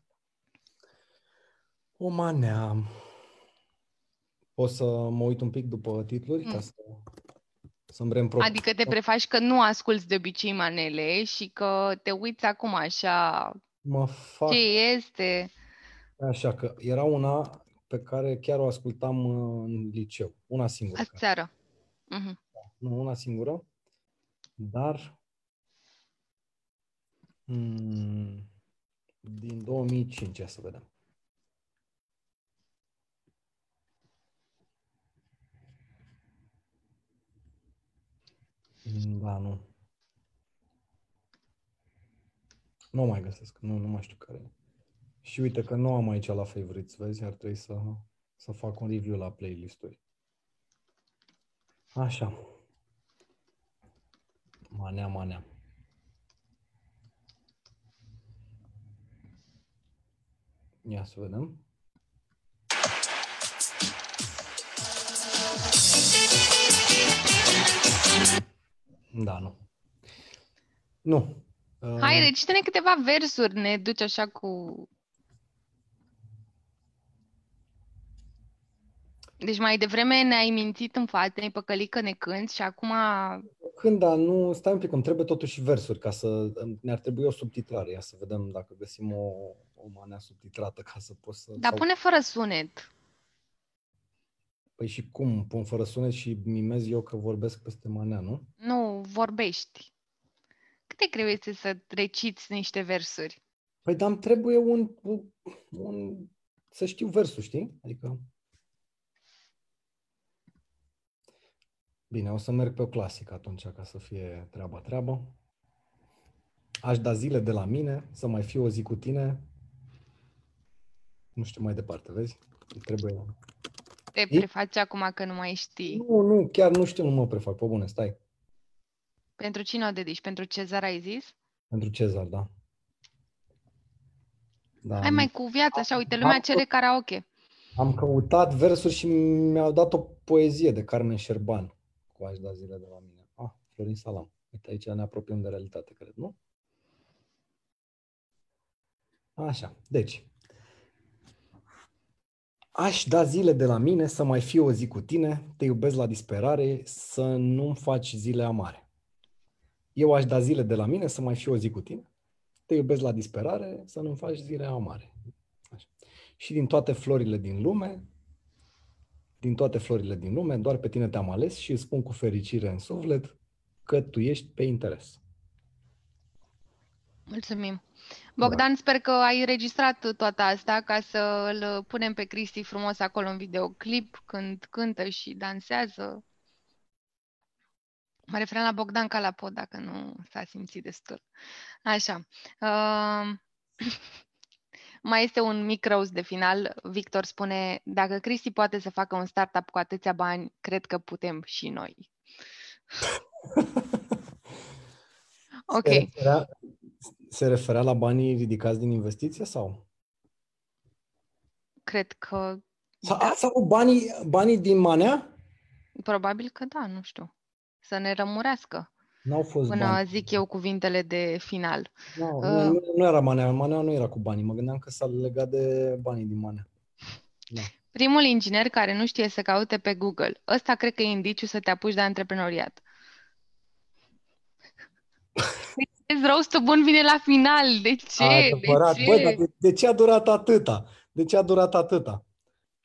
Speaker 2: O manea. O să mă uit un pic după titluri hmm. ca să să-mi reîmpro...
Speaker 1: Adică te prefaci că nu asculți de obicei manele și că te uiți acum așa
Speaker 2: mă fac...
Speaker 1: ce este.
Speaker 2: Așa că era una pe care chiar o ascultam uh, în liceu, una singură.
Speaker 1: La țară. Uh-huh.
Speaker 2: Nu, una singură, dar mm, din 2005, să vedem. Da, nu. Nu mai găsesc. Nu, nu mai știu care e. Și uite că nu am aici la favorites, vezi, ar trebui să, să fac un review la playlist-uri. Așa. Manea, manea. Ia să vedem. Da, nu. Nu.
Speaker 1: Hai, recite-ne câteva versuri, ne duci așa cu... Deci mai devreme ne-ai mințit în față, ne-ai păcălit că ne cânti și acum...
Speaker 2: Când, da, nu, stai un pic, îmi trebuie totuși versuri ca să... Ne-ar trebui o subtitrare, ia să vedem dacă găsim o, o manea subtitrată ca să pot să...
Speaker 1: Dar sau... pune fără sunet.
Speaker 2: Păi și cum? Pun fără sunet și mimez eu că vorbesc peste manea, nu?
Speaker 1: Nu, vorbești. Cât te greu este să reciți niște versuri?
Speaker 2: Păi, dar îmi trebuie un, un, un... să știu versul, știi? Adică... Bine, o să merg pe o clasică atunci ca să fie treaba treabă. Aș da zile de la mine, să mai fiu o zi cu tine. Nu știu mai departe, vezi? Trebuie
Speaker 1: te prefaci acum că nu mai știi?
Speaker 2: Nu, nu, chiar nu știu, nu mă prefac. Pe bune, stai.
Speaker 1: Pentru cine o dedici? Pentru Cezar ai zis?
Speaker 2: Pentru Cezar, da.
Speaker 1: da. Hai mai cu viața, așa, uite, lumea am, cere karaoke.
Speaker 2: Am căutat versuri și mi-au dat o poezie de Carmen Șerban cu aș da zile de la mine. Ah, Florin Salam. Uite, aici ne apropiem de realitate, cred, nu? Așa, deci, Aș da zile de la mine să mai fiu o zi cu tine, te iubesc la disperare, să nu-mi faci zile amare. Eu aș da zile de la mine să mai fiu o zi cu tine, te iubesc la disperare, să nu-mi faci zile amare. Așa. Și din toate florile din lume, din toate florile din lume, doar pe tine te-am ales și îți spun cu fericire în suflet că tu ești pe interes.
Speaker 1: Mulțumim! Bogdan, da. sper că ai registrat toată asta ca să îl punem pe Cristi frumos acolo în videoclip când cântă și dansează. Mă referam la Bogdan ca la pod, dacă nu s-a simțit destul. Așa. Uh, mai este un mic roast de final. Victor spune, dacă Cristi poate să facă un startup cu atâția bani, cred că putem și noi. [LAUGHS] ok.
Speaker 2: Se referea la banii ridicați din investiție sau?
Speaker 1: Cred că...
Speaker 2: Sau, da. sau banii, banii din manea?
Speaker 1: Probabil că da, nu știu. Să ne rămurească.
Speaker 2: N-au fost
Speaker 1: Până
Speaker 2: bani.
Speaker 1: zic eu cuvintele de final.
Speaker 2: No, uh, nu, nu era manea, manea nu era cu banii. Mă gândeam că s-a legat de banii din manea.
Speaker 1: Da. Primul inginer care nu știe să caute pe Google. Ăsta cred că e indiciu să te apuci de antreprenoriat. Vezi, roastul bun vine la final. De ce?
Speaker 2: Adevărat.
Speaker 1: De ce?
Speaker 2: Bă, dar de, de ce a durat atâta? De ce a durat atâta?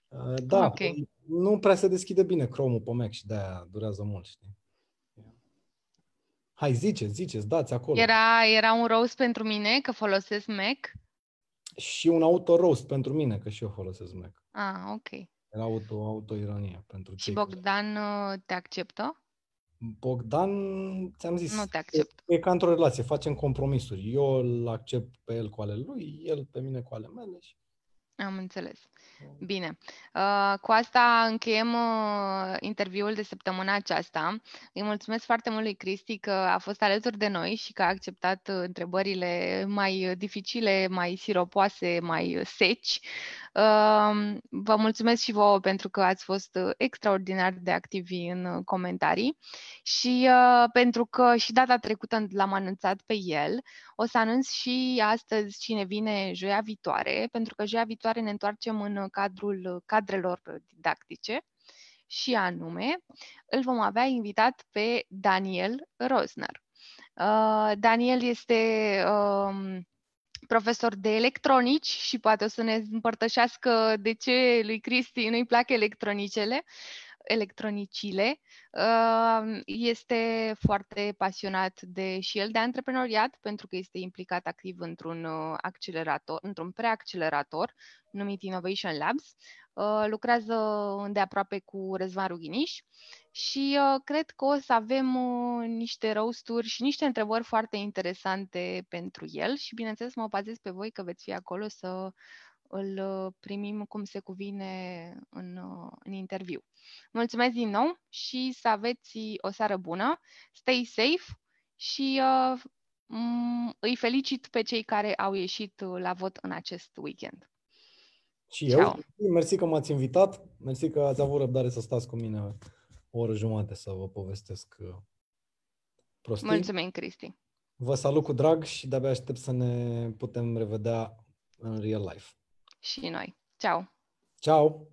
Speaker 2: Uh, da, okay. nu prea se deschide bine Chrome-ul pe Mac și de-aia durează mult, știi? Hai, zice, ziceți, dați acolo.
Speaker 1: Era, era un roast pentru mine, că folosesc Mac?
Speaker 2: Și un auto-roast pentru mine, că și eu folosesc Mac.
Speaker 1: Ah, ok.
Speaker 2: Era auto, auto-ironie pentru
Speaker 1: Și Bogdan uh, te acceptă?
Speaker 2: Bogdan, ți-am zis,
Speaker 1: nu te accept.
Speaker 2: e ca într-o relație, facem compromisuri. Eu îl accept pe el cu ale lui, el pe mine cu ale mele. Și...
Speaker 1: Am înțeles. Bine. Uh, cu asta încheiem uh, interviul de săptămâna aceasta. Îi mulțumesc foarte mult lui Cristi că a fost alături de noi și că a acceptat uh, întrebările mai dificile, mai siropoase, mai seci. Vă mulțumesc și vouă pentru că ați fost extraordinar de activi în comentarii și pentru că și data trecută l-am anunțat pe el. O să anunț și astăzi cine vine joia viitoare, pentru că joia viitoare ne întoarcem în cadrul cadrelor didactice și anume îl vom avea invitat pe Daniel Rosner. Uh, Daniel este uh, profesor de electronici și poate o să ne împărtășească de ce lui Cristi nu-i plac electronicele electronicile. Uh, este foarte pasionat de și el de antreprenoriat pentru că este implicat activ într-un uh, accelerator, într-un preaccelerator numit Innovation Labs. Uh, lucrează îndeaproape cu Răzvan Rughiniș și uh, cred că o să avem uh, niște roasturi și niște întrebări foarte interesante pentru el și bineînțeles mă bazez pe voi că veți fi acolo să îl uh, primim cum se cuvine în, uh, în interviu. Mulțumesc din nou și să aveți o seară bună, stay safe și uh, îi felicit pe cei care au ieșit uh, la vot în acest weekend.
Speaker 2: Și Ciao. eu, mersi că m-ați invitat, mersi că ați avut răbdare să stați cu mine o oră jumate să vă povestesc prostii.
Speaker 1: Mulțumim, Cristi.
Speaker 2: Vă salut cu drag și de-abia aștept să ne putem revedea în real life.
Speaker 1: Și noi. Ciao.
Speaker 2: Ciao.